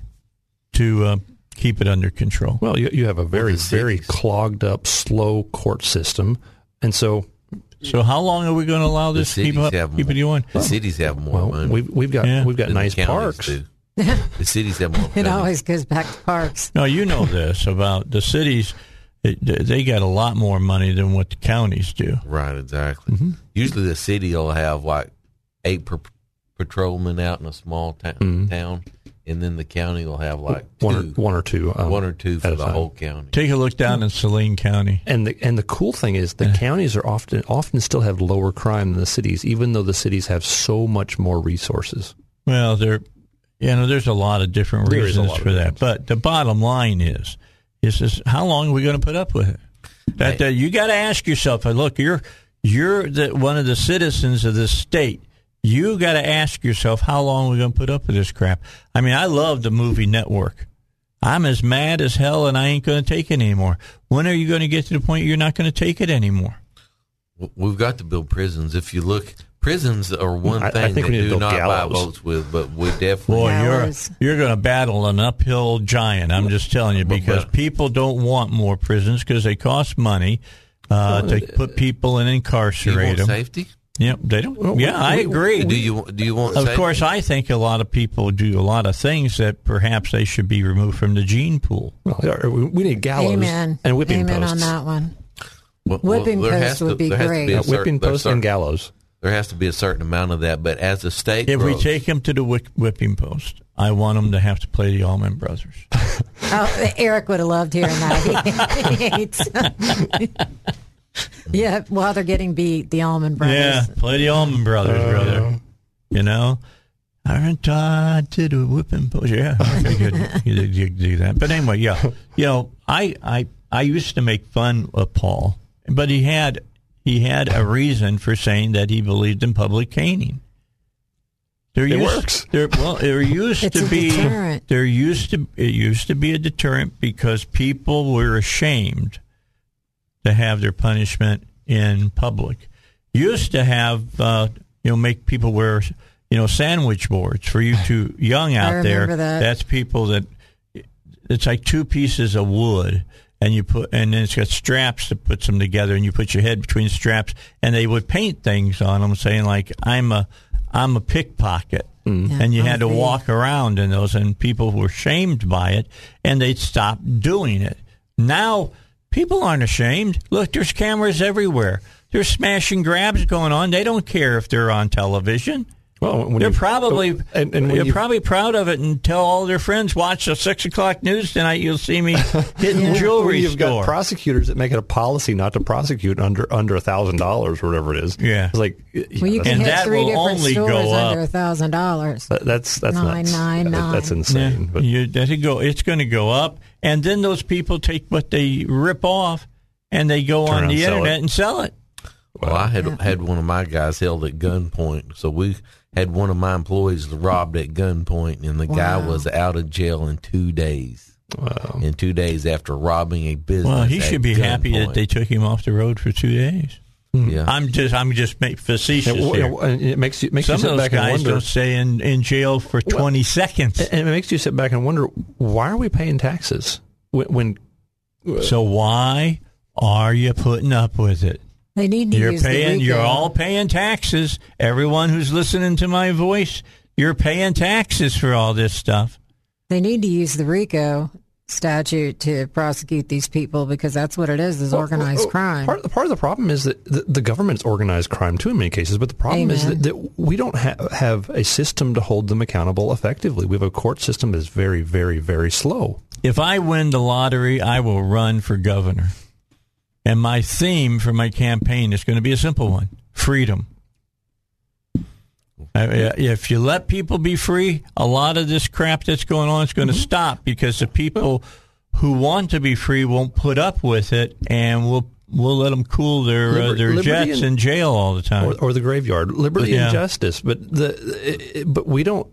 to uh, keep it under control. Well, you, you have a very very clogged up, slow court system, and so so how long are we going to allow this to keep up? Keep it going? The cities have more well, money. We've, we've got yeah. we've got nice parks. Do the cities have more. it always goes back to parks. No, you know this about the cities. It, they got a lot more money than what the counties do. Right, exactly. Mm-hmm. Usually, the city will have like eight per- patrolmen out in a small ta- mm-hmm. town, and then the county will have like one, or, one or two, um, one or two for the whole county. Take a look down in Saline County. And the and the cool thing is the counties are often often still have lower crime than the cities, even though the cities have so much more resources. Well, they're you know, there's a lot of different there reasons for that. But the bottom line is, is this, how long are we going to put up with it? That, that you got to ask yourself. Look, you're you're the, one of the citizens of this state. You got to ask yourself how long we're we going to put up with this crap. I mean, I love the movie Network. I'm as mad as hell, and I ain't going to take it anymore. When are you going to get to the point you're not going to take it anymore? We've got to build prisons. If you look prisons are one I, thing I think that we do not gallows. buy votes with, but we definitely. Boy, you're you're going to battle an uphill giant. I'm just telling you because people don't want more prisons because they cost money uh, to put people and incarcerate them. Safety. Yep, they don't. Well, yeah, I agree. Do you do you want? Of safety? course, I think a lot of people do a lot of things that perhaps they should be removed from the gene pool. Well, we need gallows Amen. and whipping Amen posts. on that one. Well, whipping well, posts would be great. Certain, whipping posts and gallows there has to be a certain amount of that. But as the state, if grows, we take him to the whipping post, I want him to have to play the Allman Brothers. oh, Eric would have loved hearing that. He, yeah, while they're getting beat, the Allman Brothers. Yeah, play the Allman Brothers, uh, brother. You know. Aren't tied to the whipping post. Yeah, okay, good. you, you do that. But anyway, yeah, you know, I, I, I used to make fun of Paul, but he had he had a reason for saying that he believed in public caning. There it used, works. There, well, there used to be deterrent. there used to it used to be a deterrent because people were ashamed to have their punishment in public. Used to have uh, you know make people wear you know sandwich boards for you too young out there. That. That's people that it's like two pieces of wood and you put and then it's got straps that puts them together, and you put your head between straps, and they would paint things on them, saying like "I'm a I'm a pickpocket," Yeah, and you had to walk around in those, and people were shamed by it, and they'd stop doing it. Now people aren't ashamed. Look, there's cameras everywhere. There's smashing grabs going on. They don't care if they're on television. Well, when they're you- probably and, and when they're you- probably proud of it and tell all their friends watch the six o'clock news tonight. You'll see me hitting the jewelry when you've store. got prosecutors that make it a policy not to prosecute under under a thousand dollars or whatever it is. Yeah. it's like Well, you can And hit that three different only stores go under a thousand dollars. that's that's Nine, nuts. nine, That- That's insane. Yeah, But you, that it go, it's going to go up, and then those people take what they rip off, and they go Turn on the internet it. and sell it. Well, I had had one of my guys held at gunpoint, so we had one of my employees robbed at gunpoint, and the guy was out of jail in two days. wow. In two days after robbing a business. Well, he at should be happy that they took him off the road for two days. Hmm. Yeah. I'm just, I'm just ma- facetious And, here. it makes you makes Some you of sit those back and guys wonder. don't stay in, in jail for 20 seconds. and it makes you sit back and wonder why are we paying taxes when, when So why are you putting up with it? They need to You're use the paying. You're RICO. all paying taxes. Everyone who's listening to my voice, you're paying taxes for all this stuff. They need to use the RICO statute to prosecute these people because that's what it is: is organized Oh, crime. Part, part of the problem is that the, the government's organized crime too in many cases, but the problem is that, that we don't ha- have a system to hold them accountable effectively. We have a court system that's very, very, very slow. If I win the lottery, I will run for governor. And my theme for my campaign is going to be a simple one freedom. I- If you let people be free, a lot of this crap that's going on is going to stop because the people who want to be free won't put up with it, and we'll we'll let them cool their uh, their jets and- in jail all the time. or, or the graveyard, liberty Yeah. and justice. But the but we don't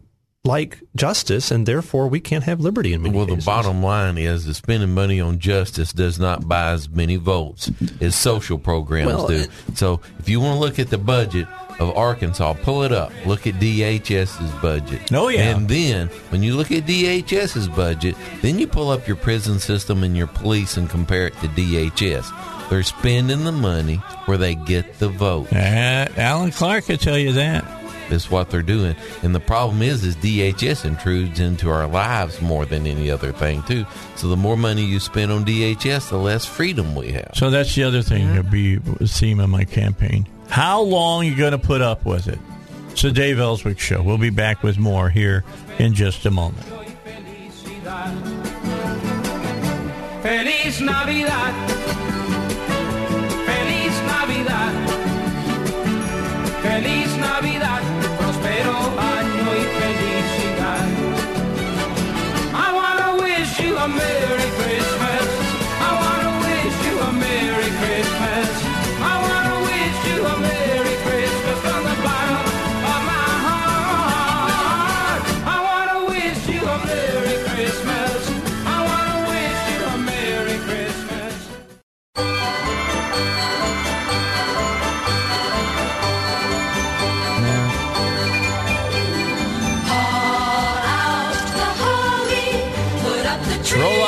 like justice, and therefore we can't have liberty in many Well, cases. the bottom line is that spending money on justice does not buy as many votes as social programs Well, do. it- so, if you want to look at the budget of Arkansas, pull it up. Look at DHS's budget. Oh, yeah. And then, when you look at DHS's budget, then you pull up your prison system and your police and compare it to DHS. They're spending the money where they get the vote. Uh, Alan Clark could tell you that. That's what they're doing. And the problem is, is DHS intrudes into our lives more than any other thing too. So the more money you spend on DHS, the less freedom we have. So that's the other thing that'll be the theme of my campaign. How long are you going to put up with it? It's the Dave Elswick Show. We'll be back with more here in just a moment. Feliz Navidad. Feliz Navidad. Feliz Navidad. Prospero año y felicidad. I wanna wish you a Merry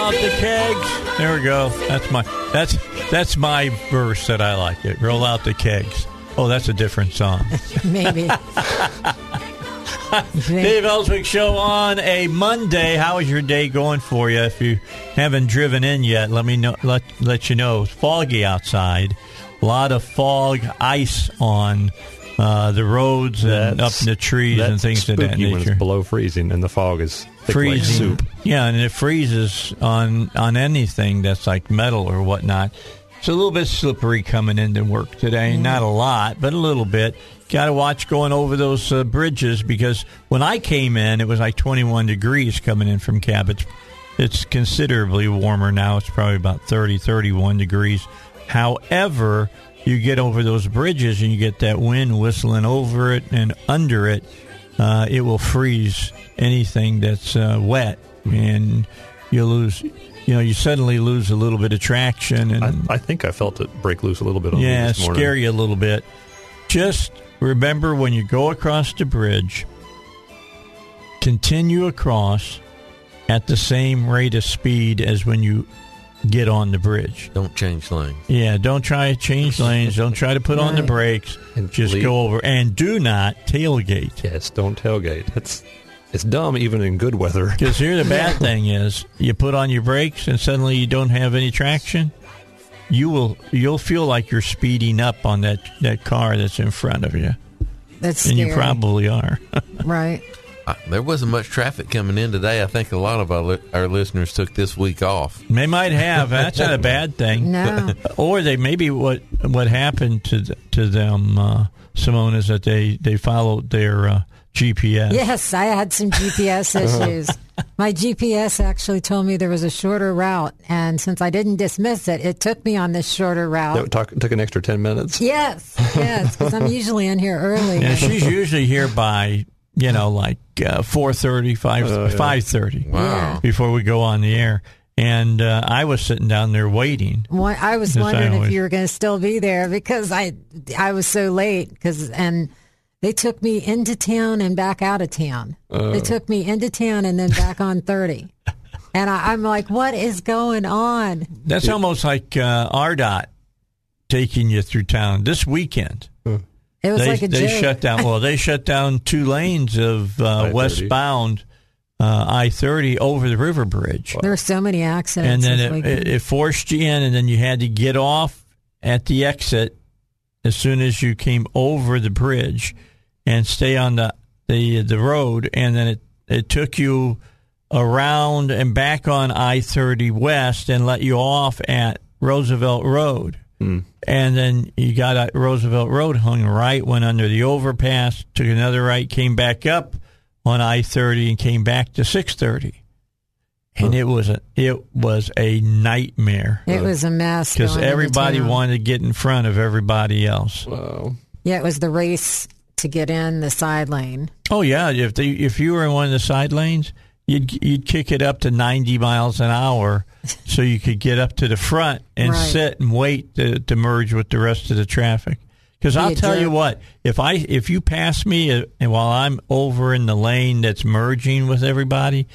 out the kegs. There we go. That's my that's that's my verse that I like it. Roll out the kegs. Oh, that's a different song. Maybe. Dave Elswick Show on a Monday. How is your day going for you? If you haven't driven in yet, let me know. Let let you know. It's foggy outside. A lot of fog, ice on uh, the roads and up in the trees and that's things of that spooky when nature. it's below freezing and the fog is thick like soup. Yeah, and it freezes on on anything that's like metal or whatnot. It's a little bit slippery coming into work today. Not a lot, but a little bit. Got to watch going over those uh, bridges because when I came in, it was like 21 degrees coming in from Cabot. It's considerably warmer now. It's probably about 30, 31 degrees. However, you get over those bridges and you get that wind whistling over it and under it, uh, it will freeze anything that's uh, wet, and you lose. You know, you suddenly lose a little bit of traction, and I, I think I felt it break loose a little bit on yeah, this morning. scare you a little bit. Just remember when you go across the bridge, continue across at the same rate of speed as when you get on the bridge. Don't change lanes. Yeah, don't try to change lanes. Don't try to put on the brakes. And Just leave- go over and do not tailgate. Yes, don't tailgate. It's it's dumb even in good weather. Because here the bad thing is, you put on your brakes and suddenly you don't have any traction. You will you'll feel like you're speeding up on that that car that's in front of you, That's and scary. you probably are. right. Uh, there wasn't much traffic coming in today. I think a lot of our, li- our listeners took this week off. they might have. That's not a bad thing. No. or they maybe what what happened to th- to them, uh, Simone, is that they they followed their uh, GPS. Yes, I had some GPS issues. My GPS actually told me there was a shorter route, and since I didn't dismiss it, it took me on this shorter route. That talk, took an extra ten minutes. Yes, yes, because I'm usually in here early. And she's usually here by you know like uh, four thirty, five Oh, yeah. five thirty. Wow. before we go on the air. And uh, I was sitting down there waiting. Why- I was Yes, I wondering if you were going to still be there because I I was so late because and they took me into town and back out of town. they took me into town and then back on thirty, and I, I'm like, what is going on? That's almost like uh, ARDOT taking you through town this weekend. It was They, like a they joke. shut down. Well, they shut down two lanes of uh, I-30. westbound uh, I thirty over the river bridge, there were so many accidents, and then it, it, it forced you in, and then you had to get off at the exit as soon as you came over the bridge, and stay on the the the road, and then it it took you around and back on I thirty west, and let you off at Roosevelt Road. And then you got at Roosevelt Road, hung right, went under the overpass, took another right, came back up on I thirty, and came back to six thirty. And it was a it was a nightmare it was a mess because everybody town. wanted to get in front of everybody else. Wow. Yeah, it was the race to get in the side lane. Oh yeah, if they, if you were in one of the side lanes, you'd you'd kick it up to ninety miles an hour, so you could get up to the front and Right. sit and wait to, to merge with the rest of the traffic. Because I'll tell you what, if I if you pass me uh, and while I'm over in the lane that's merging with everybody,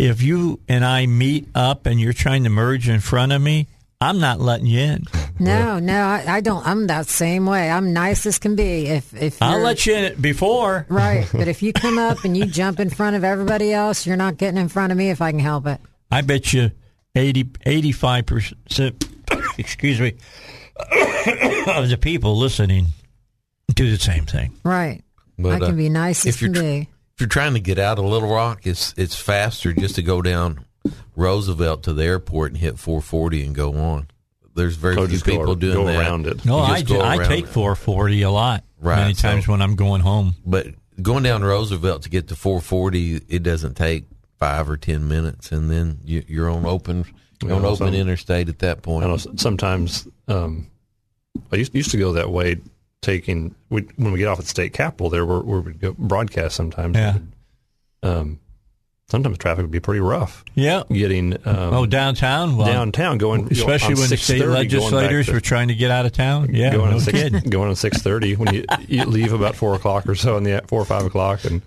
if you and I meet up and you're trying to merge in front of me, I'm not letting you in. No, no, I, I don't. I'm that same way. I'm nice as can be. If if I'll let you in before. Right, but if you come up and you jump in front of everybody else, you're not getting in front of me if I can help it. I bet you 80, 85%, excuse me, of the people listening do the same thing. Right. But, I can uh, be nice as if you're can tr- be. If you're trying to get out of Little Rock, it's it's faster just to go down Roosevelt to the airport and hit 440 and go on. There's very So few just go- people doing go that. around it. No, I, just ju- I take it. 440 a lot. Right, Many times so- when I'm going home. But going down Roosevelt to get to 440, it doesn't take five or ten minutes, and then you, you're on open you're on Yeah, open some- interstate at that point. I know sometimes um, I used, used to go that way, taking we, when we get off at state capitol there, where, where we go broadcast sometimes. Yeah. Um, sometimes traffic would be pretty rough Yeah. getting um, oh, downtown? Well, downtown going, Especially when the state 6:30 going back legislators to- were trying to get out of town. Yeah, going no on six, going on six thirty when you you leave about four o'clock or so in the four or five o'clock, and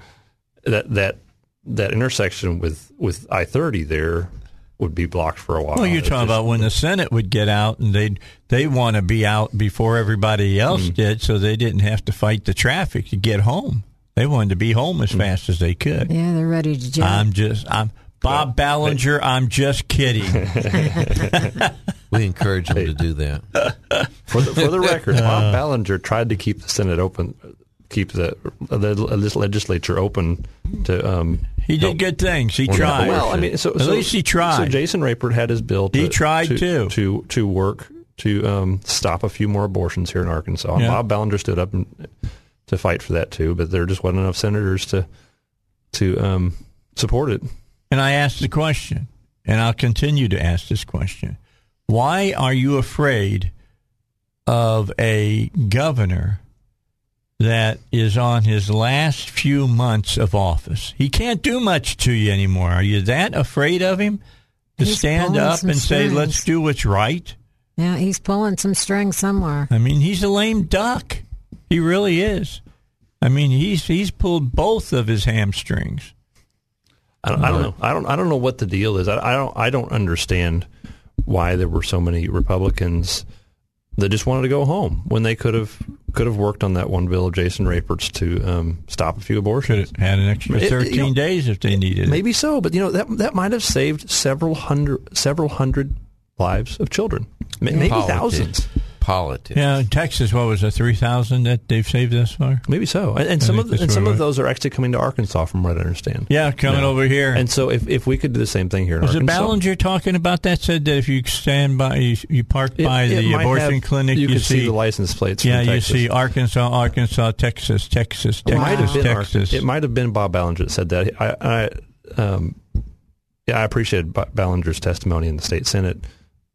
that that that intersection with with I thirty there would be blocked for a while. Well, you're talking just- about when the Senate would get out and they they want to be out before everybody else Mm-hmm. did, so they didn't have to fight the traffic to get home. They wanted to be home as fast as they could. Yeah, they're ready to jump. I'm just I'm Bob Ballinger. I'm just kidding. we encourage them to do that. for the, for the record. Uh. Bob Ballinger tried to keep the Senate open, keep the, the legislature open to. Um, He did help- good things. He tried. Well, I mean, so, at so- least he tried. So Jason Rapert had his bill. To, He tried to, too. to to work to um, stop a few more abortions here in Arkansas. Yeah. Bob Ballinger stood up and, to fight for that too, but there just wasn't enough senators to to um, support it. And I asked the question, and I'll continue to ask this question. Why are you afraid of a governor that is on his last few months of office? He can't do much to you anymore. Are you that afraid of him to He's stand up some and say, let's do what's right? yeah, he's pulling some strings somewhere. I mean, he's a lame duck. He really is. I mean, he's he's pulled both of his hamstrings. I don't, I don't know. I don't. I don't know what the deal is. I, I don't. I don't understand why there were so many Republicans that just wanted to go home when they could have could have worked on that one bill of Jason Rapert's to um, stop a few Could abortions. have had an extra It- 13 you know, days if they needed it. Maybe so, but you know that that might have saved several hundred several hundred lives of children, maybe Politics. thousands. Politics. Yeah, in Texas, what was it, 3,000 that they've saved thus far? Maybe so, and, and some of that's and some of those are actually coming to Arkansas, from what I understand. Yeah, coming Yeah. over here. And so, if, if we could do the same thing here in was it Arkansas, Ballinger talking about that? Said that if you stand by, you, you park it- by it the might abortion have- clinic, you, you, could see, the license plates. Yeah, from you Texas. see Arkansas, Arkansas, Texas, Texas, It might have Texas, been Texas. Ar- it might have been Bob Ballinger that said that. I, I um, yeah, I appreciated Ba- Ballinger's testimony in the state senate.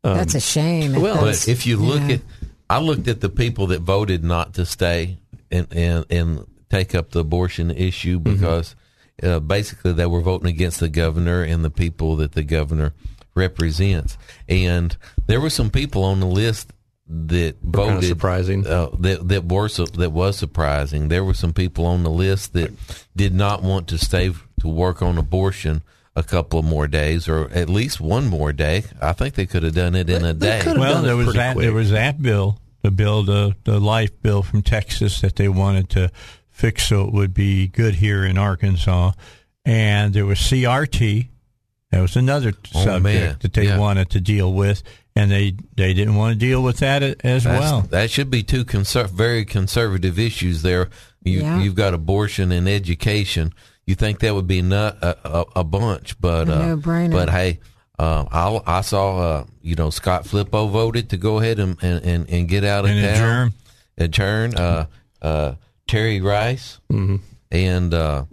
Um, That's a shame. well, But if you look yeah. at, I looked at the people that voted not to stay and and, and take up the abortion issue Mm-hmm. because uh, basically they were voting against the governor and the people that the governor represents. And there were some people on the list that Were voted surprising. Uh, that that were that was surprising. There were some people on the list that did not want to stay to work on abortion a couple of more days or at least one more day. I think they could have done it in a They day. could well, there was that. quick. There was that bill, the bill, the the life bill from Texas that they wanted to fix so it would be good here in Arkansas, and there was CRT. That was another Oh, subject man. that they Yeah. wanted to deal with, and they they didn't want to deal with that as That's- well. That should be two conser- very conservative issues there. You, Yeah. You've got abortion and education. You think that would be not a, a, a bunch, but A uh, but hey, uh, I, I saw uh, you know Scott Flippo voted to go ahead and and, and, and get out of And town, adjourn. adjourn. Uh, uh, Terry Rice and, uh,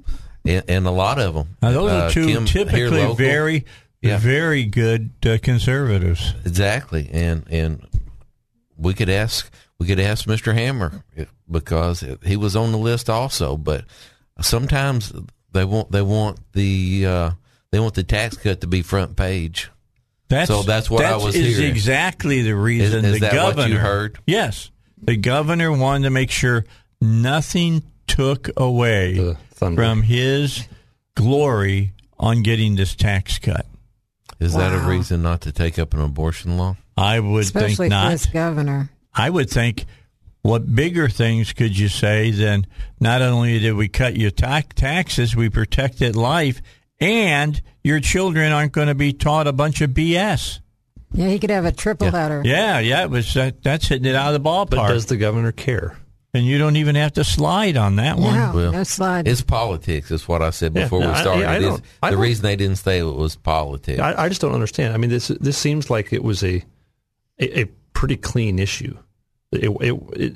and and a lot of them. Now, those uh, are two Kim, typically very, Yeah. very good uh, conservatives. Exactly, and and we could ask we could ask Mr. Hammer because he was on the list also. But sometimes they want they want the uh, they want the tax cut to be front page. That's, So that's what I that was is hearing. exactly the reason Is- is the that what governor you heard? Yes, the governor wanted to make sure nothing took away from his glory on getting this tax cut. Is that a reason not to take up an abortion law? I would especially think not. this governor. I would think what bigger things could you say than not only did we cut your ta- taxes, we protected life, and your children aren't going to be taught a bunch of BS. Yeah, he could have a triple header. Yeah, yeah, it was that, that's hitting it out of the ballpark, but does the governor care? and you don't even have to slide on that one. No, Well, no slide. It's politics. Is what I said Yeah, before no, we started. yeah, I It's- don't- I the don't- reason they didn't say it was politics. I, I just don't understand. I mean, this this seems like it was a a, a pretty clean issue. It, it, it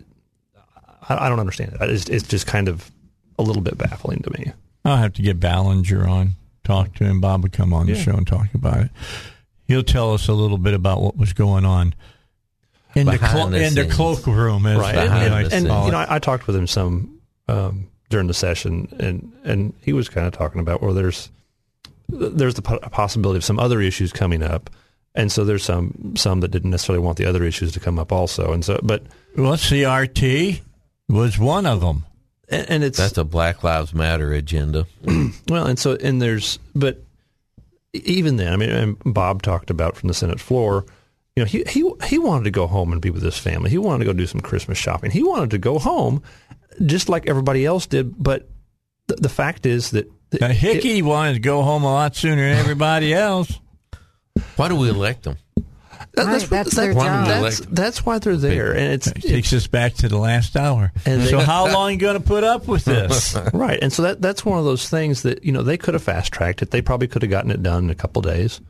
I, I don't understand it. It's, it's just kind of a little bit baffling to me. I'll have to get Ballinger on, talk to him. Bob would come on the show and talk about it. He'll tell us a little bit about what was going on in the clo- the in the cloakroom, as right behind and, the and, and, you know I, I talked with him some um, during the session and and he was kind of talking about well there's there's the possibility of some other issues coming up and so there's some some that didn't necessarily want the other issues to come up also and so but well, CRT was one of them. and, and it's That's a Black Lives Matter agenda. well and so and there's but even then I mean and Bob talked about from the Senate floor you know he he he wanted to go home and be with his family he wanted to go do some Christmas shopping he wanted to go home just like everybody else did but the, the fact is that Now, Hickey wanted to go home a lot sooner than everybody else. Why do we elect them? That- Right, that's their why job. That's, that's why they're there, and it's, It takes us back to the last hour. And so, they- how long are you going to put up with this? right. And so that that's one of those things that you know they could have fast tracked it. They probably could have gotten it done in a couple days,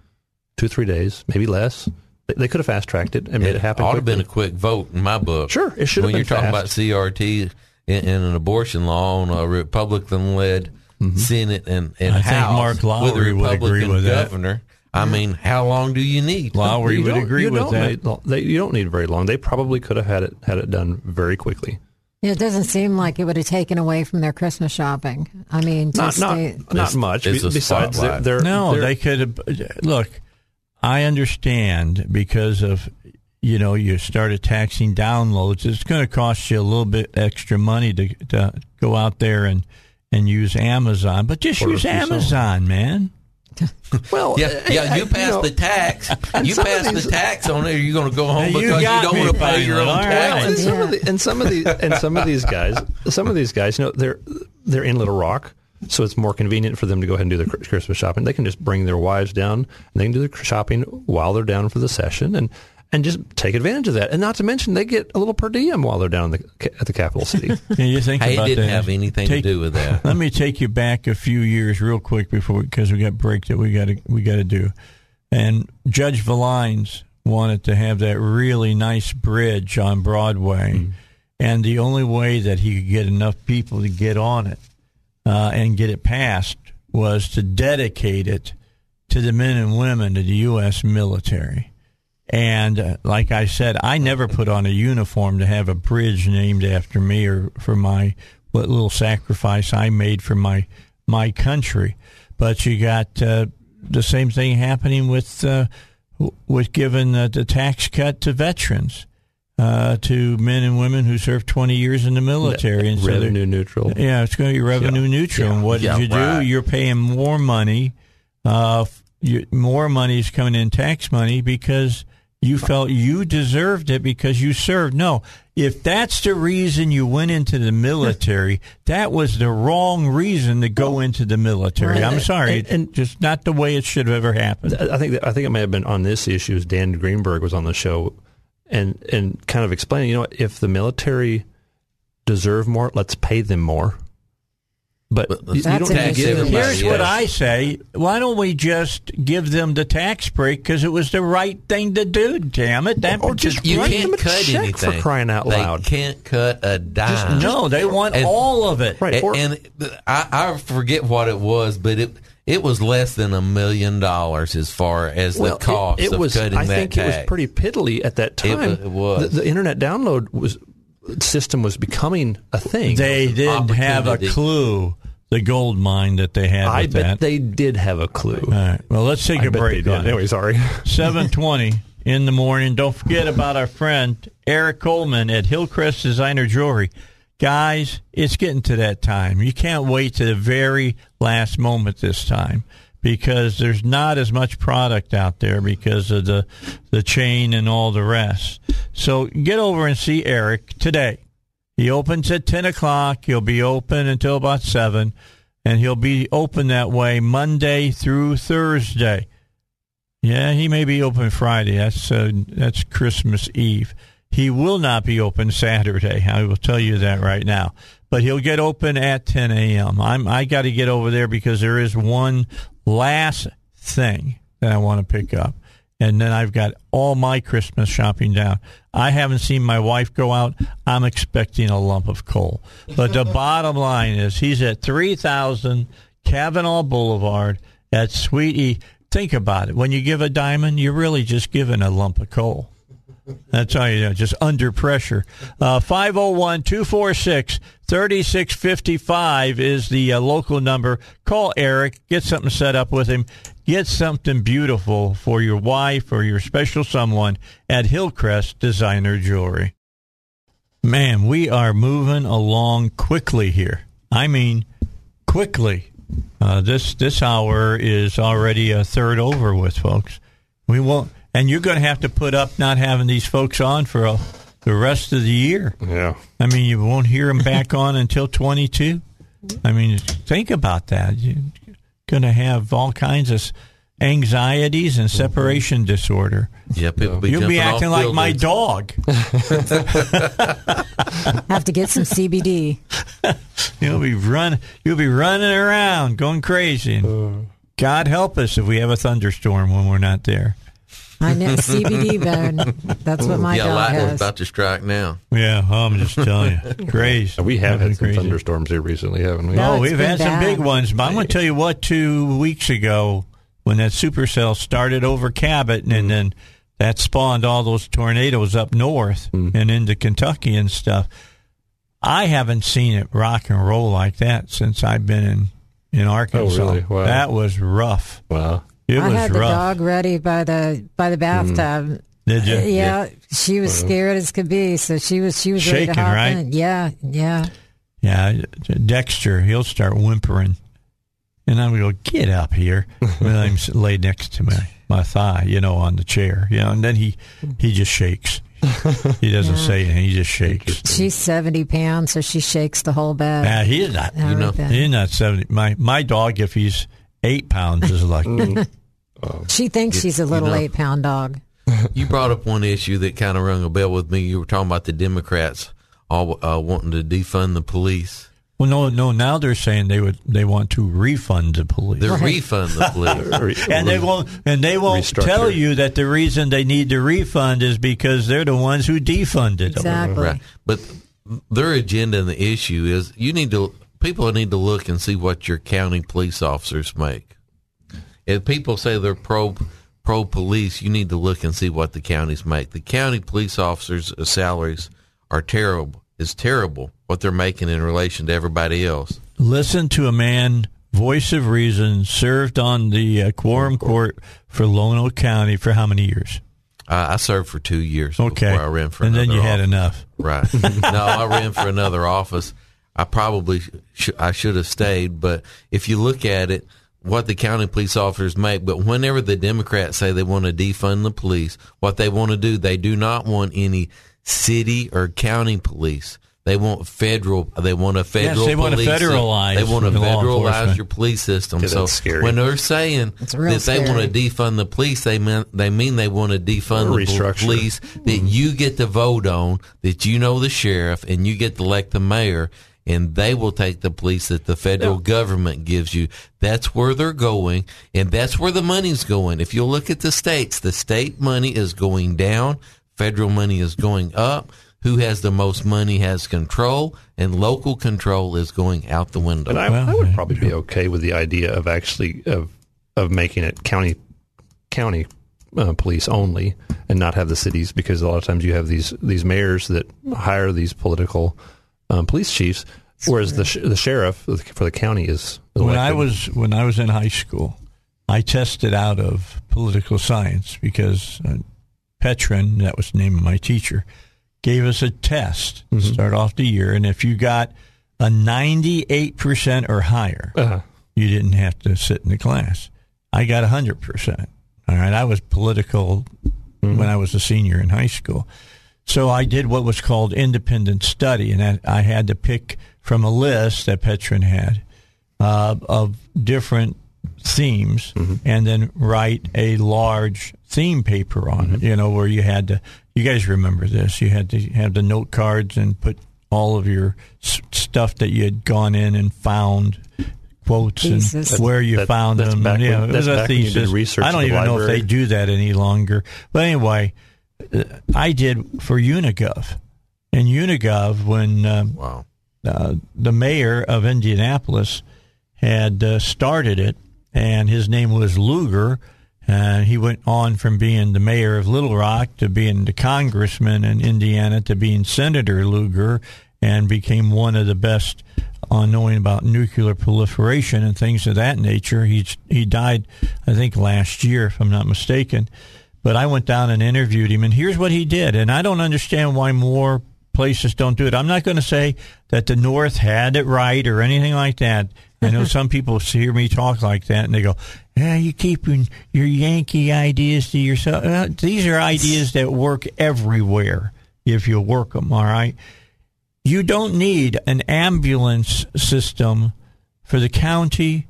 two three days, maybe less. They, they could have fast tracked it and made it happen. ought to have been a quick vote in my book. Sure, it should When been you're talking about CRT and, and an abortion law on a Republican-led mm-hmm. Senate and, and I think House Mark with a Lowery would agree Republican with that. Governor, I mean, how long do you need? Lowery You would agree with that. Need, they, you don't need very long. They probably could have had it had it done very quickly. Yeah, it doesn't seem like it would have taken away from their Christmas shopping. I mean, Not just not they, not much. Besides, they're, they're No, they're- they could have. Look, I understand because of you know you started taxing downloads. It's going to cost you a little bit extra money to, to go out there and and use Amazon, but just use from someone. Amazon, man. Well, Yeah, uh, yeah. uh, You pass know, the tax. You pass these- the tax on it. You're going to go home You because you got don't want to pay your own finally. All right. taxes. and some of the and some of these and some of these guys, some of these guys, you know, they're they're in Little Rock, so it's more convenient for them to go ahead and do their Christmas shopping. They can just bring their wives down and they can do their shopping while they're down for the session and. And just take advantage of that, and not to mention they get a little per diem while they're down the, at the capital city. Can you think Hey, it about didn't that? have anything Take- to do with that. Let me take you back a few years real quick before because we got break that we got to we got to do. And Judge Villines wanted to have that really nice bridge on Broadway, and the only way that he could get enough people to get on it uh, and get it passed was to dedicate it to the men and women of the U.S. military. And uh, like I said, I never put on a uniform to have a bridge named after me or for my what little sacrifice I made for my my country. But you got uh, the same thing happening with uh, with giving uh, the tax cut to veterans, uh, to men and women who served 20 years in the military. and so Revenue neutral. yeah, it's going to be revenue neutral. And what Yeah, did you do? You're paying more money. Uh, f- you, more money is coming in tax money because you felt you deserved it because you served. No, if that's the reason you went into the military, that was the wrong reason to go into the military. I'm sorry, And- and- just not the way it should have ever happened. I think I think it may have been on this issue. as Dan Greenberg was on the show, and and kind of explaining, you know, if the military deserve more, let's pay them more. But, you, don't an have to issue. give them. Here's what I say. Why don't we just give them the tax break because it was the right thing to do? Damn it! That Or just You can't cut anything for crying out They loud. can't cut a dime. no, they want And- all of it. Right. And, or- and I, I forget what it was, but it it was less than a million dollars as far as Well, the cost it, it was. cutting I think tax. it was pretty piddly at that time. wa- it was. The, the internet download was system was becoming a thing. They didn't have a clue the gold mine that they had I bet that. they did have a clue. all right. Well, let's take I a break they on did. it. Anyway, sorry. 720 in the morning. Don't forget about our friend Eric Coleman at Hillcrest Designer Jewelry. Guys, it's getting to that time. You can't wait to the very last moment this time because there's not as much product out there because of the the chain and all the rest. So get over and see Eric today. He opens at 10 o'clock. He'll be open until about 7, and he'll be open that way Monday through Thursday. Yeah, he may be open Friday. That's uh, that's Christmas Eve. He will not be open Saturday. I will tell you that right now. But he'll get open at 10 a.m. I'm I got to get over there because there is one last thing that I want to pick up, and then I've got all my Christmas shopping down. I haven't seen my wife go out. I'm expecting a lump of coal. But the bottom line is he's at 3000 Kavanaugh Boulevard at Suite E. Think about it. When you give a diamond, you're really just giving a lump of coal. That's all you know, just under pressure. Uh, 501 246 3655 is the uh, local number. Call Eric, get something set up with him, get something beautiful for your wife or your special someone at Hillcrest Designer Jewelry. Man, we are moving along quickly here. I mean, quickly. Uh, this this hour is already a third over with, folks. We won't, and you're going to have to put up not having these folks on for a, the rest of the year. Yeah. I mean, you won't hear them back on until 22. I mean, think about that. Going to have all kinds of anxieties and mm-hmm. separation disorder. Yeah, people be You'll be acting off like my dog. Have to get some CBD. You'll be run. You'll be running around, going crazy. And uh. God help us if we have a thunderstorm when we're not there. I know CBD, Ben. That's what my yeah, dog lightning's has. about to strike now. Yeah, I'm just telling you, crazy. We have had some crazy. thunderstorms here recently, haven't we? No, Oh, we've been had some big ones, but I'm going to tell you what. Two weeks ago, when that supercell started over Cabot, Mm-hmm. and then that spawned all those tornadoes up north Mm-hmm. and into Kentucky and stuff. I haven't seen it rock and roll like that since I've been in in Arkansas. Oh, really? Wow. That was rough. Wow. It I was had the rough. dog ready by the by the bathtub. Did you? Uh, yeah, she was scared as could be, so she was she was ready Shaking, to hop right? in. Yeah, yeah. Yeah, Dexter, he'll start whimpering. And I would go, get up here. and I'm s- laid next to my, my thigh, you know, on the chair, you know, and then he, he just shakes. He doesn't say anything. He just shakes. She's 70 pounds, so she shakes the whole bed. Nah, he's not. You know, He's not seventy. My my dog, if he's eight pounds, is like She thinks she's a little know- eight pound dog. You brought up one issue that kind of rung a bell with me. You were talking about the Democrats all uh, wanting to defund the police. well, no, no. Now they're saying they would they want to refund the police. They're refund the police. and they won't and they won't tell you that the reason they need to refund is because they're the ones who defunded them. Exactly. right. But their agenda and the issue is you need to people need to look and see what your county police officers make. If people say they're pro pro police, you need to look and see what the counties make. The county police officers' salaries are terrible. Is terrible what they're making in relation to everybody else. Listen to a man, voice of reason, served on the uh, quorum court for Lonoke County for how many years? I, I served for two years Okay, before I ran for and then you had enough. Right. no, I ran for another office. I probably sh- I should have stayed, but if you look at it, what the county police officers make, but whenever the Democrats say they want to defund the police, what they want to do, they do not want any city or county police. They want federal. They want a federal. they want to police- federalize They want to federalize your police system. Yeah, so that's scary. when they're saying It's that real they want to defund the police, they mean they mean they want to defund the police that you get to vote on, that you know the sheriff, and you get to elect the mayor, and they will take the police that the federal government gives you. That's where they're going, and that's where the money's going. If you look at the states, the state money is going down, federal money is going up. Who has the most money has control, and local control is going out the window. And I, Well, I would probably be okay with the idea of actually of of making it county county uh, police only and not have the cities because a lot of times you have these these mayors that hire these political um, police chiefs, whereas the sh- the sheriff for the county is When I was when I was in high school, I tested out of political science because uh, Petrin, that was the name of my teacher, gave us a test to start off the year, and if you got a ninety-eight percent or higher, Uh-huh. you didn't have to sit in the class. I got hundred percent. All right, I was political when I was a senior in high school. So I did what was called independent study, and I, I had to pick from a list that Petrin had uh, of different themes, and then write a large theme paper on it. You know, where you had to. You guys remember this? You had to have the note cards and put all of your s- stuff that you had gone in and found quotes Thesis. and where you That- found that's them. back yeah, when- it was that's a back when you did thesis. research I don't at the even know if they do that any longer. But anyway, I did for Unigov. And Unigov, when um, wow. uh, the mayor of Indianapolis had uh, started it, and his name was Lugar. And he went on from being the mayor of Little Rock to being the congressman in Indiana to being Senator Lugar, and became one of the best on knowing about nuclear proliferation and things of that nature. He's he died, I think, last year, if I'm not mistaken. But I went down and interviewed him, and here's what he did. And I don't understand why more places don't do it. I'm not going to say that the North had it right or anything like that. I know some people hear me talk like that, and they go, "Yeah, you keeping your Yankee ideas to yourself." Uh, these are ideas that work everywhere if you work them. All right. You don't need an ambulance system for the county,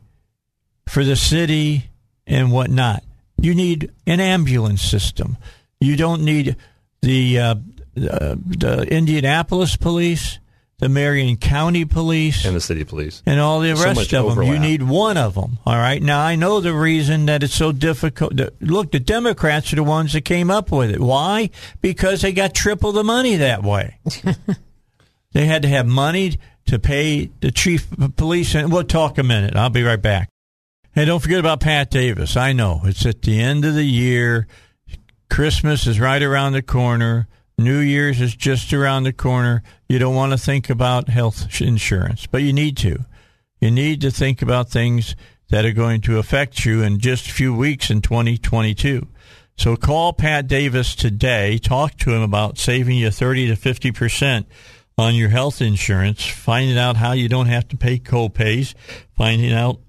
for the city, and whatnot. You need an ambulance system. You don't need the uh, uh, the Indianapolis police, the Marion County police, and the city police. and all the So rest much of them. You need one of them. All right. Now I know the reason that it's so difficult. Look, the Democrats are the ones that came up with it. Why? Because they got triple the money that way. they had to have money to pay the chief of police, and we'll talk a minute. I'll be right back. Hey, don't forget about Pat Davis. I know it's at the end of the year. Christmas is right around the corner. New Year's is just around the corner. You don't want to think about health insurance, but you need to. You need to think about things that are going to affect you in just a few weeks in 2022. So call Pat Davis today. Talk to him about saving you 30 to 50% on your health insurance, finding out how you don't have to pay co-pays, finding out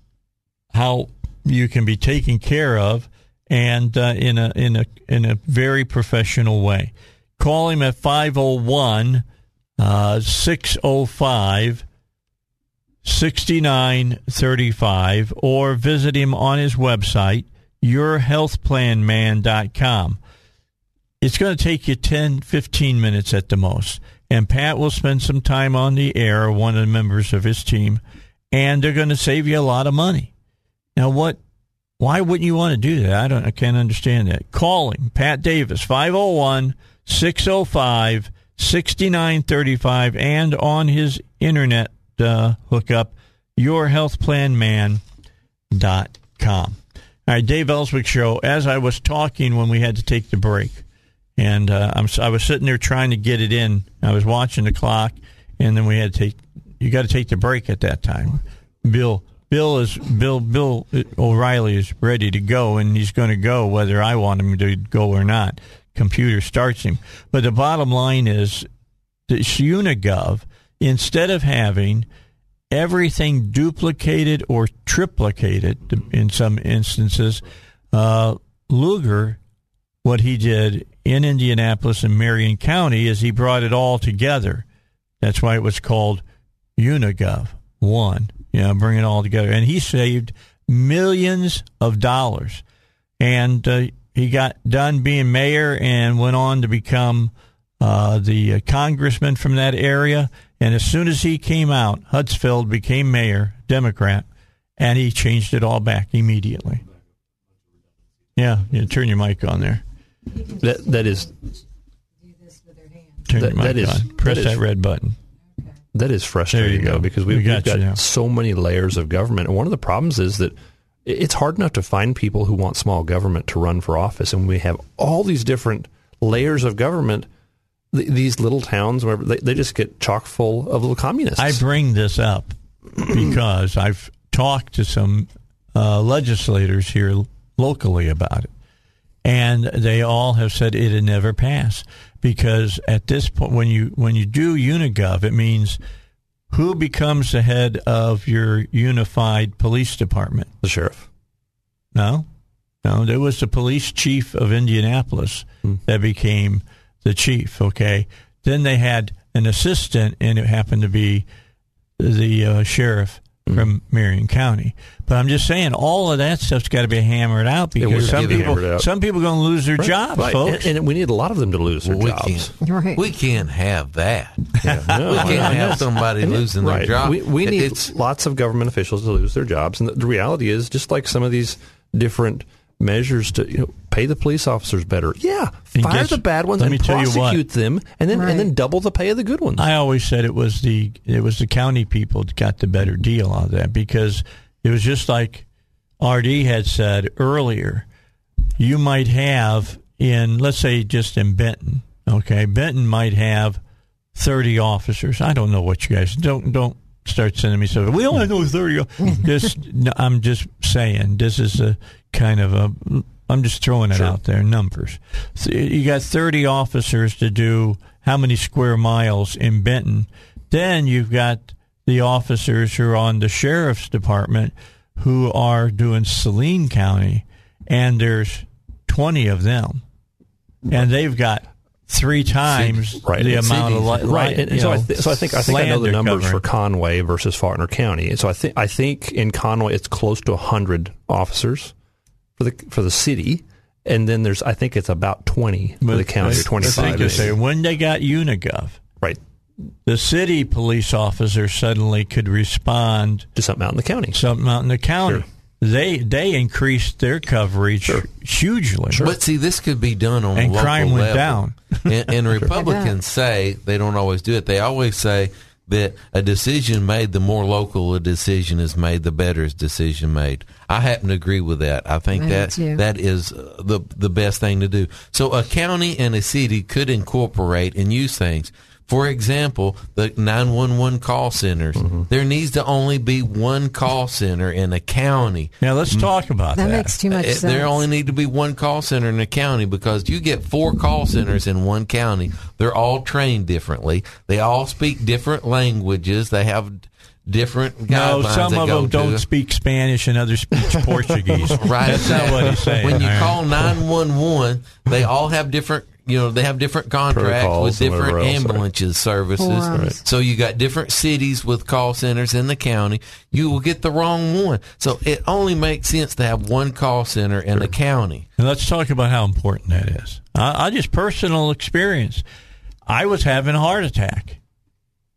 how you can be taken care of and uh, in a in a in a very professional way. Call him at 501 uh, 605 6935 or visit him on his website yourhealthplanman.com. It's going to take you 10 15 minutes at the most and Pat will spend some time on the air one of the members of his team and they're going to save you a lot of money. Now what why wouldn't you want to do that? I don't I can't understand that. Calling Pat Davis 501 605 6935 and on his internet uh, hookup yourhealthplanman.com. All right, Dave Elswick show. As I was talking when we had to take the break, and uh, I'm, I was sitting there trying to get it in. I was watching the clock, and then we had to take. You got to take the break at that time. Bill, Bill is Bill. Bill O'Reilly is ready to go, and he's going to go whether I want him to go or not. Computer starts him, but the bottom line is, this Unigov instead of having everything duplicated or triplicated in some instances, uh, Lugar, what he did in Indianapolis and Marion County is he brought it all together. That's why it was called Unigov One. You know, bring it all together, and he saved millions of dollars, and uh, he got done being mayor and went on to become uh, the uh, congressman from that area. And as soon as he came out, Hutsfield became mayor, Democrat, and he changed it all back immediately. Yeah, yeah turn your mic on there. That that is Turn That- your mic that is- on. Press that that, is- red button. That is frustrating, though, because We we've, got we've got you now. so many layers of government. And one of the problems is that it's hard enough to find people who want small government to run for office. And we have all these different layers of government. Th- these little towns, wherever they, they just get chock full of little communists. I bring this up because I've talked to some uh, legislators here locally about it, and they all have said it'd never pass because at this point, when you when you do Unigov, it means who becomes the head of your unified police department. the sheriff. No, no, there was the police chief of Indianapolis that became the chief. Okay, then they had an assistant, and it happened to be the uh, sheriff Mm-hmm. from Marion County. But I'm just saying, all of that stuff's got to be hammered out because some people, out. some people, are going to lose their jobs, Right. folks. And, and we need a lot of them to lose their Well, we jobs. can't. Right. We can't have that. No, we can't have somebody losing right. their job. We, we need it's lots of government officials to lose their jobs, and the, the reality is, just like some of these different measures to you know, pay the police officers better. Yeah, And fire guess- the bad ones let and me tell you what. prosecute them, and then Right. and then double the pay of the good ones. I always said it was the it was the county people that got the better deal on that because it was just like RD had said earlier. You might have in let's say just in Benton, okay, Benton might have thirty officers. I don't know what you guys don't don't start sending me stuff. We only know thirty. this I'm just saying this is a kind of a. I'm just throwing it out there numbers. So you got 30 officers to do how many square miles in Benton. Then you've got the officers who are on the sheriff's department who are doing Saline County, and there's 20 of them, and they've got three times Right. the And amount of li- right. And, so, I th- so I think I think I know the numbers covering. for Conway versus Faulkner County. And so I think I think in Conway it's close to hundred officers for the for the city, and then there's I think it's about twenty for the county or I twenty think five. they say when they got Unigov, Right. the city police officer suddenly could respond to something out in the county. something out in the county. Sure. They they increased their coverage hugely. But see, this could be done on And local crime went level. down. and, and Republicans say they don't always do it. They always say that a decision made, the more local a decision is made, the better is decision made. I happen to agree with that. I think I that too. that is uh, the the best thing to do. So a county and a city could incorporate and use things. For example, the 911 call centers. Mm-hmm. There needs to only be one call center in a county. Now let's talk about that. That makes too much sense. there only need to be one call center in a county because you get four call centers in one county. They're all trained differently. They all speak different languages. They have different No, some of them don't it. speak Spanish and others speak Portuguese. Right. That's not what he's saying. When you All right. call 911, they all have different, you know, they have different contracts Protocols with different whatever else, right. services. Right. So you got different cities with call centers in the county. You will get the wrong one. So it only makes sense to have one call center in the county. And let's talk about how important that is. I, I just personal experience. I was having a heart attack,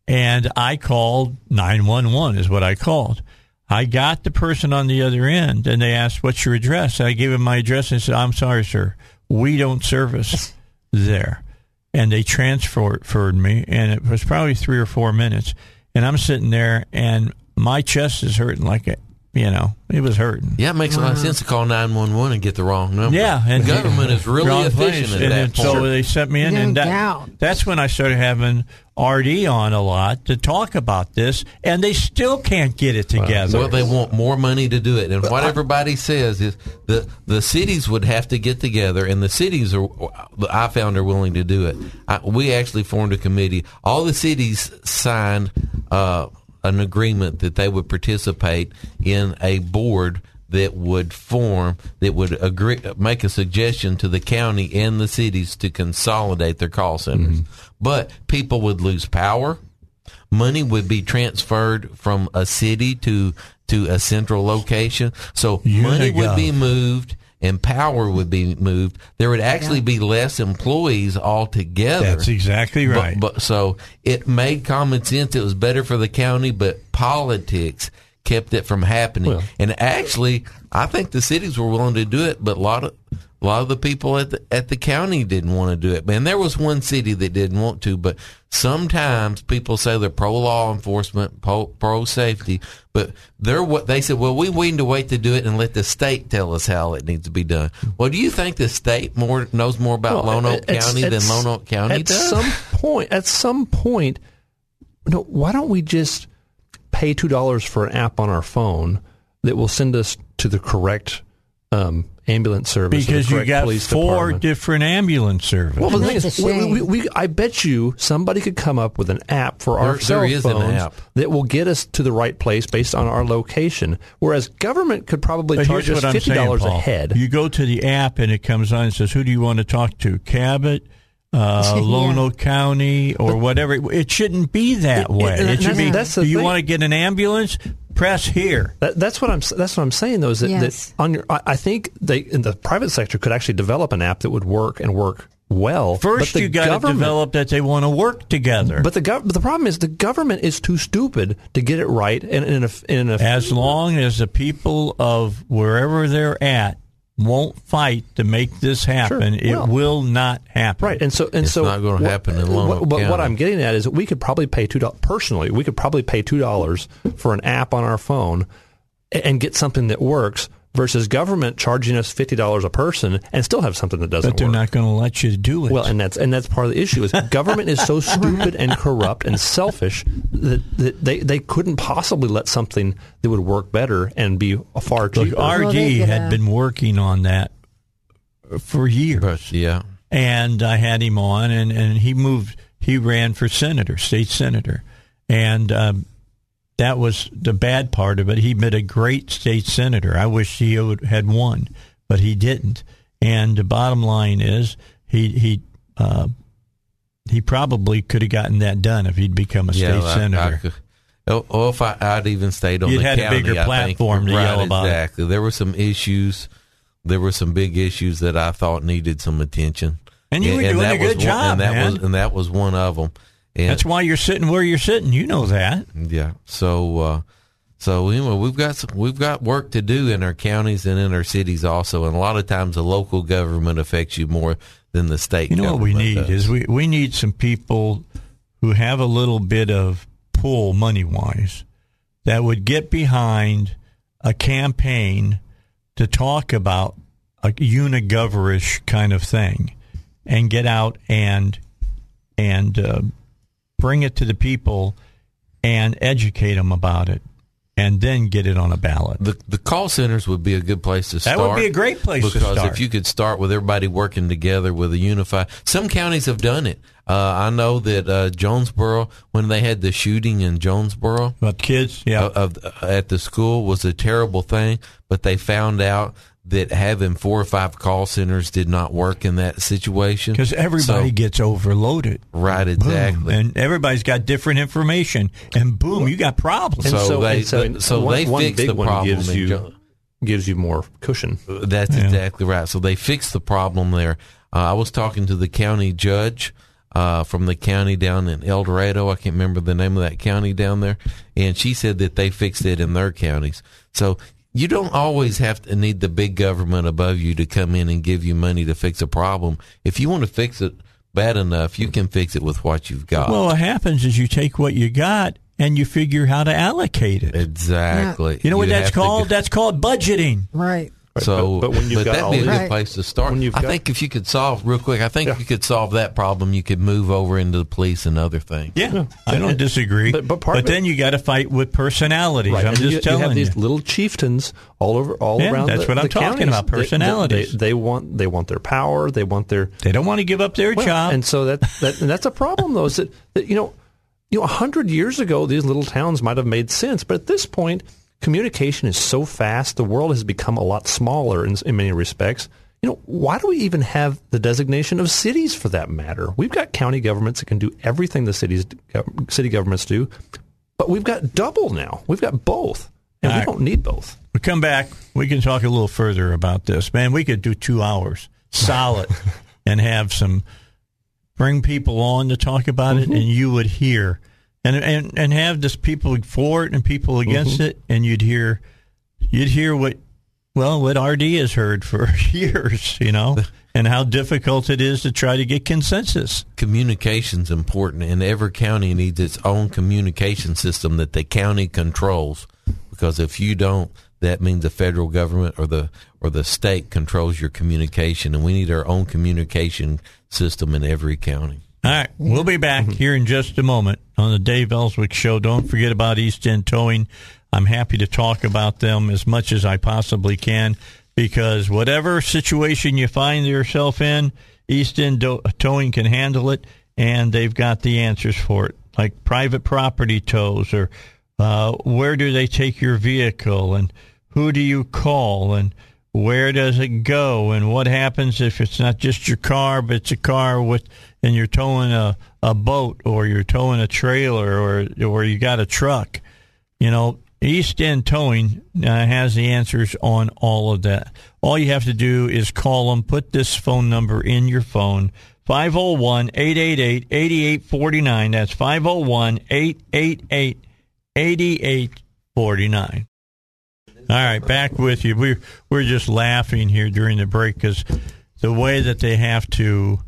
and I called nine one one. Is what I called. I got the person on the other end, and they asked, "What's your address?" I gave him my address and said, "I'm sorry, sir, we don't service there." And they transferred me, and it was probably three or four minutes. And I'm sitting there, and my chest is hurting like you know, it was hurting. Yeah, it makes a lot of sense to call 911 and get the wrong number. Yeah, and the government is really wrong efficient place. at and that. then so they sent me in, No and that, that's when I started having RD on a lot to talk about this, and they still can't get it together. Well, they want more money to do it, and what everybody says is the the cities would have to get together, and the cities are. I found are willing to do it. I, we actually formed a committee. All the cities signed uh, an agreement that they would participate in a board that would form that would agree make a suggestion to the county and the cities to consolidate their call centers. But people would lose power money would be transferred from a city to to a central location. So money would be moved and power would be moved. There would actually be less employees altogether. That's exactly But- right. But, so it made common sense. It was better for the county, but politics kept it from happening. Well- and actually, I think the cities were willing to do it, but a lot of a lot of the people at the at the county didn't want to do it. And there was one city that didn't want to, but sometimes people say they're pro law enforcement, pro, pro safety, but they're what they said. Well, we need to wait to do it and let the state tell us how it needs to be done. Well, do you think the state more knows more about Well, Lonoke County than Lonoke County at does? some point, at some point, no. Why don't we just pay two dollars for an app on our phone that will send us to the correct um, ambulance service? or the because you correct got police four department? different ambulance services. Well, the thing is, we, we, we, I bet you somebody could come up with an app for our There- cell there is an phones app. that will get us to the right place based on our location. Whereas government could probably But charge here's us fifty dollars a head. You go to the app and it comes on and says, "Who do you want to talk to? Cabot, uh, Yeah. Lonoke County, or whatever." It shouldn't be that It- it- way. and It, should that's- be. that's the do you thing. want to get an ambulance? Press here. That, that's what I'm. That's what I'm saying. Though is that, Yes. that on your, I, I think they in the private sector could actually develop an app that would work and work well. First, but the you got to develop that they want to work together. But the gov- but the problem is the government is too stupid to get it right. And in a, in a as long as the people of wherever they're at won't fight to make this happen, it Well- will not happen. Right, and so and It's so not gonna happen in Lone what- Oak But what I'm getting at is that we could probably pay two dollars personally. We could probably pay two dollars for an app on our phone and get something that works versus government charging us fifty dollars a person and still have something that doesn't but they're work. not going to let you do it. Well, and that's and that's part of the issue is government is so stupid and corrupt and selfish that, that they, they couldn't possibly let something that would work better and be far cheaper. Well, RD they had been working on that for years. yeah. and I had him on, and, and he moved. He ran for senator, state senator, and um, that was the bad part of it. He'd been a great state senator. I wish he would, had won, but he didn't. And the bottom line is, he he uh, he probably could have gotten that done if he'd become a state I- I senator. could- oh, oh, if I, I'd even stayed on You'd the had a bigger I platform think, to right, yell about it. Exactly. There were some issues. There were some big issues that I thought needed some attention. And you were doing a good one- job, and that man. was and that was one of them. And That's why you're sitting where you're sitting. You know that. yeah. So uh, so anyway, we've got some, we've got work to do in our counties and in our cities also, and a lot of times the local government affects you more than the state. You know what we need does. is we, we need some people who have a little bit of pull money wise that would get behind a campaign to talk about a unigoverish kind of thing and get out and and uh, bring it to the people and educate them about it and then get it on a ballot. The the call centers would be a good place to start. That would be a great place to start. because if you could start with everybody working together with a unified. Some counties have done it. Uh, I know that uh, Jonesboro, when they had the shooting in Jonesboro, But kids, yeah, of, of at the school was a terrible thing, but they found out that having four or five call centers did not work in that situation because everybody So- gets overloaded. right Boom. exactly. and everybody's got different information, and boom, you got problems. And So they- so, so one, they one fixed big the one problem gives you Jo- gives you more cushion. That's Yeah. exactly right. So they fixed the problem there. Uh, I was talking to the county judge uh, from the county down in El Dorado. I can't remember the name of that county down there, and she said that they fixed it in their counties. So you don't always have to need the big government above you to come in and give you money to fix a problem. If you want to fix it bad enough, you can fix it with what you've got. well, what happens is you take what you got and you figure how to allocate it. exactly. You know what You that's called? That's called budgeting. Right. So, but, but when you've got that'd be a good Right. place to start. When you've I got- think if you could solve real quick, I think Yeah. if you could solve that problem, you could move over into the police and other things. Yeah, I don't disagree. But- but part of it- then you got to fight with personalities. Right. I'm and just you, you telling have you. these little chieftains all over, all Yeah, around. that's the, what I'm the talking counties. about, They- they- personalities. They, they want they want their power. They want their They don't want to give up their well, job. and so that, that and that's a problem though. Is that, that you know, you know, a hundred years ago, these little towns might have made sense, but at this point, communication is so fast. The world has become a lot smaller in, in many respects. You know, why do we even have the designation of cities for that matter? We've got county governments that can do everything the cities city governments do, but we've got double now. We've got both, and All we right. don't need both. we come back. We can talk a little further about this. Man, we could do two hours solid and have some bring people on to talk about Mm-hmm. it, and you would hear and and and have this people for it and people against Mm-hmm. it, and you'd hear you'd hear what well what RD has heard for years, you know, and how difficult it is to try to get consensus. Communication's important, and every county needs its own communication system that the county controls. Because if you don't, that means the federal government or the or the state controls your communication, and we need our own communication system in every county. All right, we'll be back here in just a moment on the Dave Elswick Show. Don't forget about East End Towing. I'm happy to talk about them as much as I possibly can because whatever situation you find yourself in, East End Do- Towing can handle it, and they've got the answers for it, like private property tows or uh, where do they take your vehicle and who do you call and where does it go and what happens if it's not just your car but it's a car with and you're towing a, a boat or you're towing a trailer or or you got a truck you know east end towing uh, has the answers on all of that. All you have to do is call them put this phone number in your phone 501-888-8849 that's 501-888-8849 all right, back with you. We're we're just laughing here during the break because the way that they have to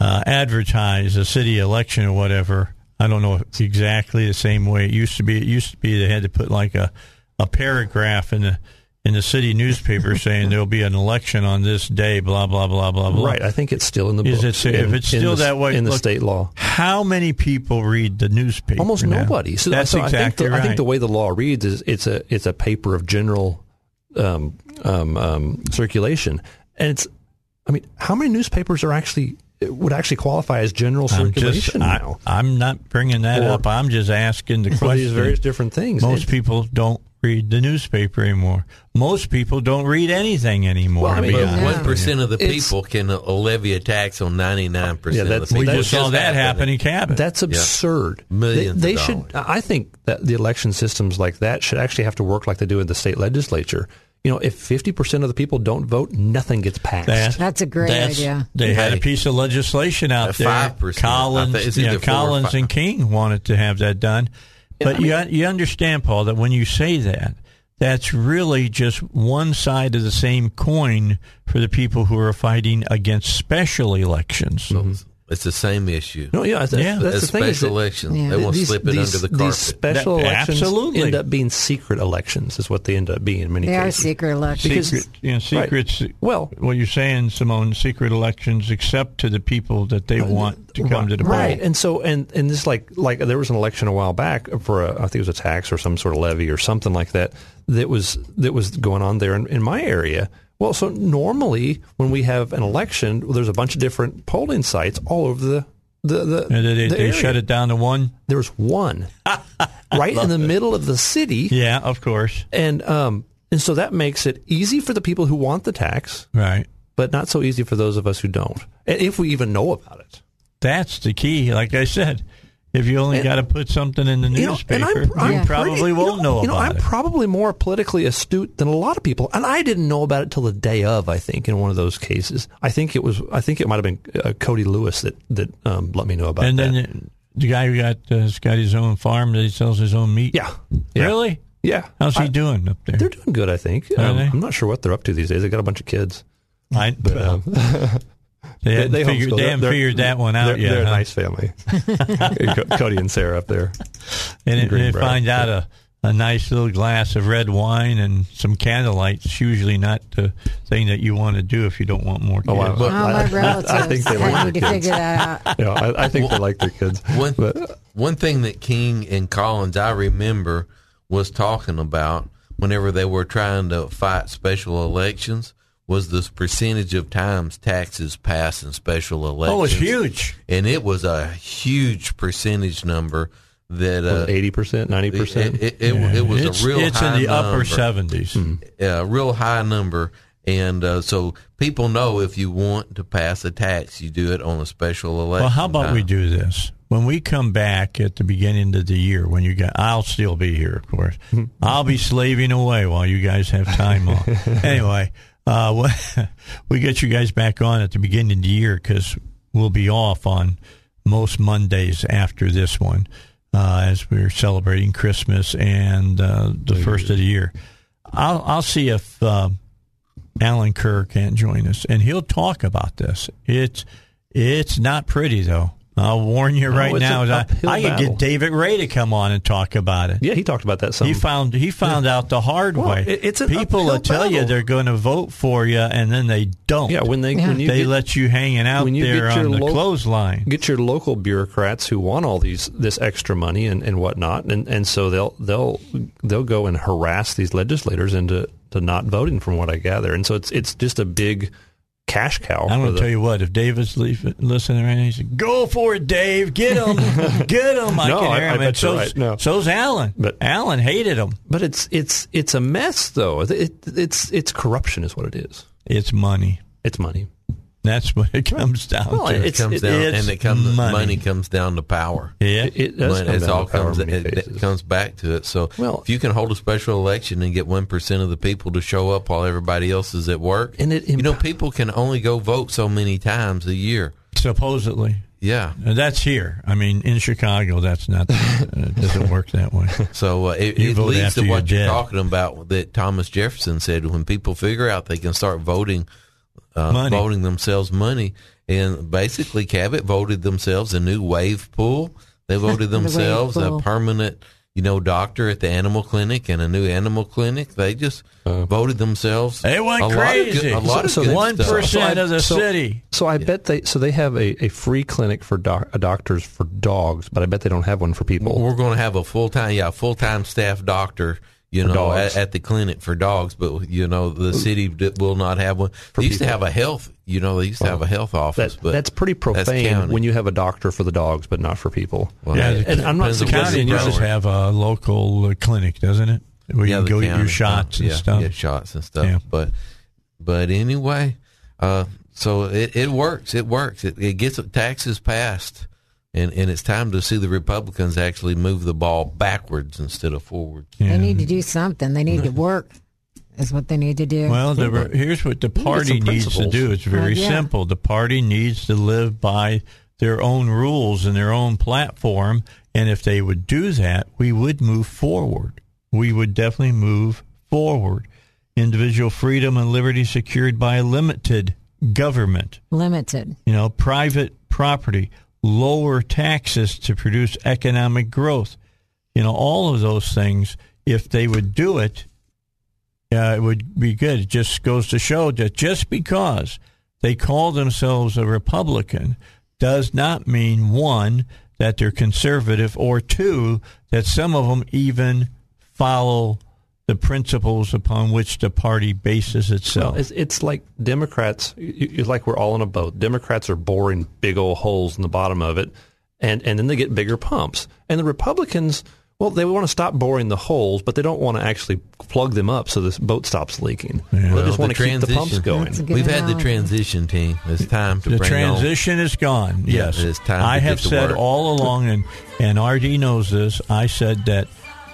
uh, advertise a city election or whatever. I don't know if it's exactly the same way it used to be. It used to be they had to put like a, a paragraph in the in the city newspaper saying there'll be an election on this day. Blah blah blah blah blah. Right. I think it's still in the Is it- if in- it's still the- that way, in the look- state law. How many people read the newspaper? Almost now? nobody. So that's so I think exactly the, right. I think the way the law reads is it's a it's a paper of general um, um, um, circulation, and it's. I mean, how many newspapers are actually would actually qualify as general I'm circulation just, I, now I'm not bringing that Or- up. I'm just asking the question. these various different things? Most It- people don't read the newspaper anymore. Most people don't read anything anymore. Well, I mean, be But honest. one percent of the It's- people can uh, levy a tax on ninety nine percent. of that's- the we people. just It's saw that happen in Cabot. That's absurd. Millions They, of they should. dollars. I think that the election systems like that should actually have to work like they do in the state legislature. You know, if fifty percent of the people don't vote, nothing gets passed. That- That's a great that's- idea. They had a piece of legislation out there. 5%. Collins, think you know, either four or Collins and King wanted to have that done. But you you understand, Paul, that when you say that, that's really just one side of the same coin for the people who are fighting against special elections. Mm-hmm. It's the same issue. No, yeah, that's, Yeah. that's As the special that elections, Yeah. they want to these- slip it these- under the carpet. These special That- elections absolutely. end up being secret elections, is what they end up being in many They are secret elections. Secret, you know, secrets. Well- what you're saying, Simone, secret elections, except to the people that they uh, want to come to the right. poll. And so, and and this like like there was an election a while back for a, I think it was a tax or some sort of levy or something like that that was that was going on there in, in my area. Well, so normally when we have an election, there's a bunch of different polling sites all over the the the. And they, the they shut it down to one. There's one right in the middle of the city, Yeah, of course. and um and so that makes it easy for the people who want the tax, Right. but not so easy for those of us who don't, and if we even know about it. That's the key. Like I said, if you only got to put something in the You know, newspaper, I'm, I'm you pretty- probably you won't know, You know, I'm it. probably more politically astute than a lot of people, and I didn't know about it till the day of. I think in one of those cases, I think it was. I think it might have been uh, Cody Lewis that that um, let me know about it. and that. then the guy who got uh, has got his own farm that he sells his own meat. yeah, yeah, Really? yeah. How's he I- doing up there? They're doing good, I think. Um. I'm not sure what they're up to these days. They got a bunch of kids. I, But, um, they, hadn't they figured, they haven't figured that one they're, out yet. They're a nice family. Cody and Sarah up there. and if they find out a, a nice little glass of red wine and some candlelight, it's usually not the thing that you want to do if you don't want more kids. Oh, I- Oh, my I- relatives. I think they I like need to their figure kids. that out. Yeah, I, I think they like their kids. One But one thing that King and Collins I remember was talking about whenever they were trying to fight special elections was this percentage of times taxes pass in special elections. oh, it's huge. and it was a huge percentage number that uh, eighty percent, ninety percent. it, it, it was it's, a real it's high in the upper number. 70s. a real high number. And uh, so people know if you want to pass a tax, you do it on a special election. Well, how about we do this? When we come back at the beginning of the year, when you got, I'll still be here, of course. I'll be slaving away while you guys have time off. anyway, uh, we get you guys back on at the beginning of the year because we'll be off on most Mondays after this one uh, as we're celebrating Christmas and uh, the first of the year. I'll I'll see if uh, Alan Kerr can't join us, and he'll talk about this. It's it's not pretty though. I'll warn you oh, right it's now. an I, uphill I could get David Ray to come on and talk about it. Yeah, he talked about that some. He found he found out the hard Well, way. it- it's People will uphill tell you they're going to vote for you, and then they don't. yeah, when they Yeah. when you they get, let you hanging out when you there get your on the lo- clothesline. get your local bureaucrats who want all these this extra money and, and whatnot, and, and so they'll they'll they'll go and harass these legislators into to not voting, from what I gather, and so it's it's just a big cash cow. I'm going to tell you what. If David's listening right now, he said, "Go for it, Dave. Get him, get him." I No, can I- hear I him. you're so's, right. No. so's Alan. But- Alan hated him. But it's it's it's a mess, though. It, it's it's corruption, is what it is. It's money. It's money. That's what it comes down Well, to. It comes down, and it comes money. money. comes down to power. yeah. It, it does Money- come it's down all to power comes it, it comes back to it. So Well- if you can hold a special election and get one percent of the people to show up while everybody else is at work, And it you know people can only go vote so many times a year. Supposedly. Yeah. And that's here. I mean, in Chicago, that's not. uh, it doesn't work that way. So uh, it, You it vote leads after to what you're you're dead. talking about that Thomas Jefferson said when people figure out they can start voting, uh, Money. voting themselves money, and basically Cabot voted themselves a new wave pool. They voted The themselves a permanent, you know, doctor at the animal clinic and a new animal clinic. They just voted themselves. They went a lot of crazy. good- a lot of So- good One stuff. percent So I- of the so- city. So I bet they so they have a, a free clinic for doc, uh, doctors for dogs, but I bet they don't have one for people. We're going to have a full time, yeah, full time staff doctor. You For know, at, at the clinic for dogs, but you know the city will not have one. They used to have a health, you know, they used to have a health office, That, but that's pretty that's profane county. when you have a doctor for the dogs, but not for people. Well, Yeah, it and I'm not depends The county you're does have a local uh, clinic, doesn't it? Where you Yeah, can the go get your shots and yeah, stuff. Get shots and stuff. Yeah. But but anyway, uh, so it, it works. It works. It, it gets taxes passed, and and it's time to see the Republicans actually move the ball backwards instead of forward. They need to do something. They need to work. Is what they need to do. Well, the, here's what the party some needs to do. It's very Uh, yeah. simple. The party needs to live by their own rules and their own platform. And if they would do that, we would move forward. We would definitely move forward. Individual freedom and liberty secured by a limited government. Limited. You know, private property, lower taxes to produce economic growth. You know, all of those things, if they would do it, uh, it would be good. It just goes to show that just because they call themselves a Republican does not mean, one, that they're conservative, or two, that some of them even follow the principles upon which the party bases itself. It's, it's like Democrats. It's like we're all in a boat. Democrats are boring big old holes in the bottom of it, and and then they get bigger pumps. And the Republicans, well, they want to stop boring the holes, but they don't want to actually plug them up so this boat stops leaking. They Well, just want the to keep the pumps going. That's a good We've had the transition team. It's time to the bring on- transition is gone. Yeah, yes, it's time to I get have to said work. all along, and and RD knows this. I said that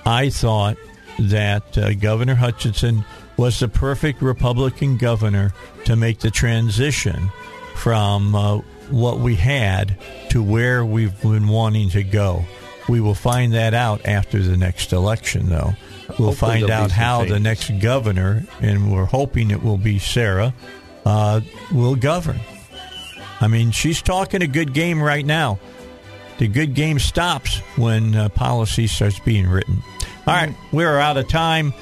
I thought that uh, Governor Hutchinson was the perfect Republican governor to make the transition from uh, what we had to where we've been wanting to go. We will find that out after the next election, though. We'll Hopefully find out how the next governor, and we're hoping it will be Sarah, uh, will govern. I mean, she's talking a good game right now. The good game stops when uh, policy starts being written. All right, we're out of time.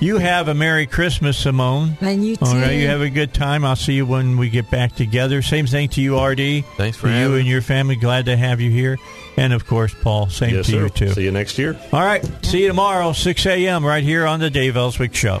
You have a Merry Christmas, Simone. And you too. All right, you have a good time. I'll see you when we get back together. Same thing to you, RD. Thanks for you having and your family. Glad to have you here. And of course, Paul. Same yes, to sir. you too. See you next year. All right, see you tomorrow, 6 a.m. right here on the Dave Elswick Show.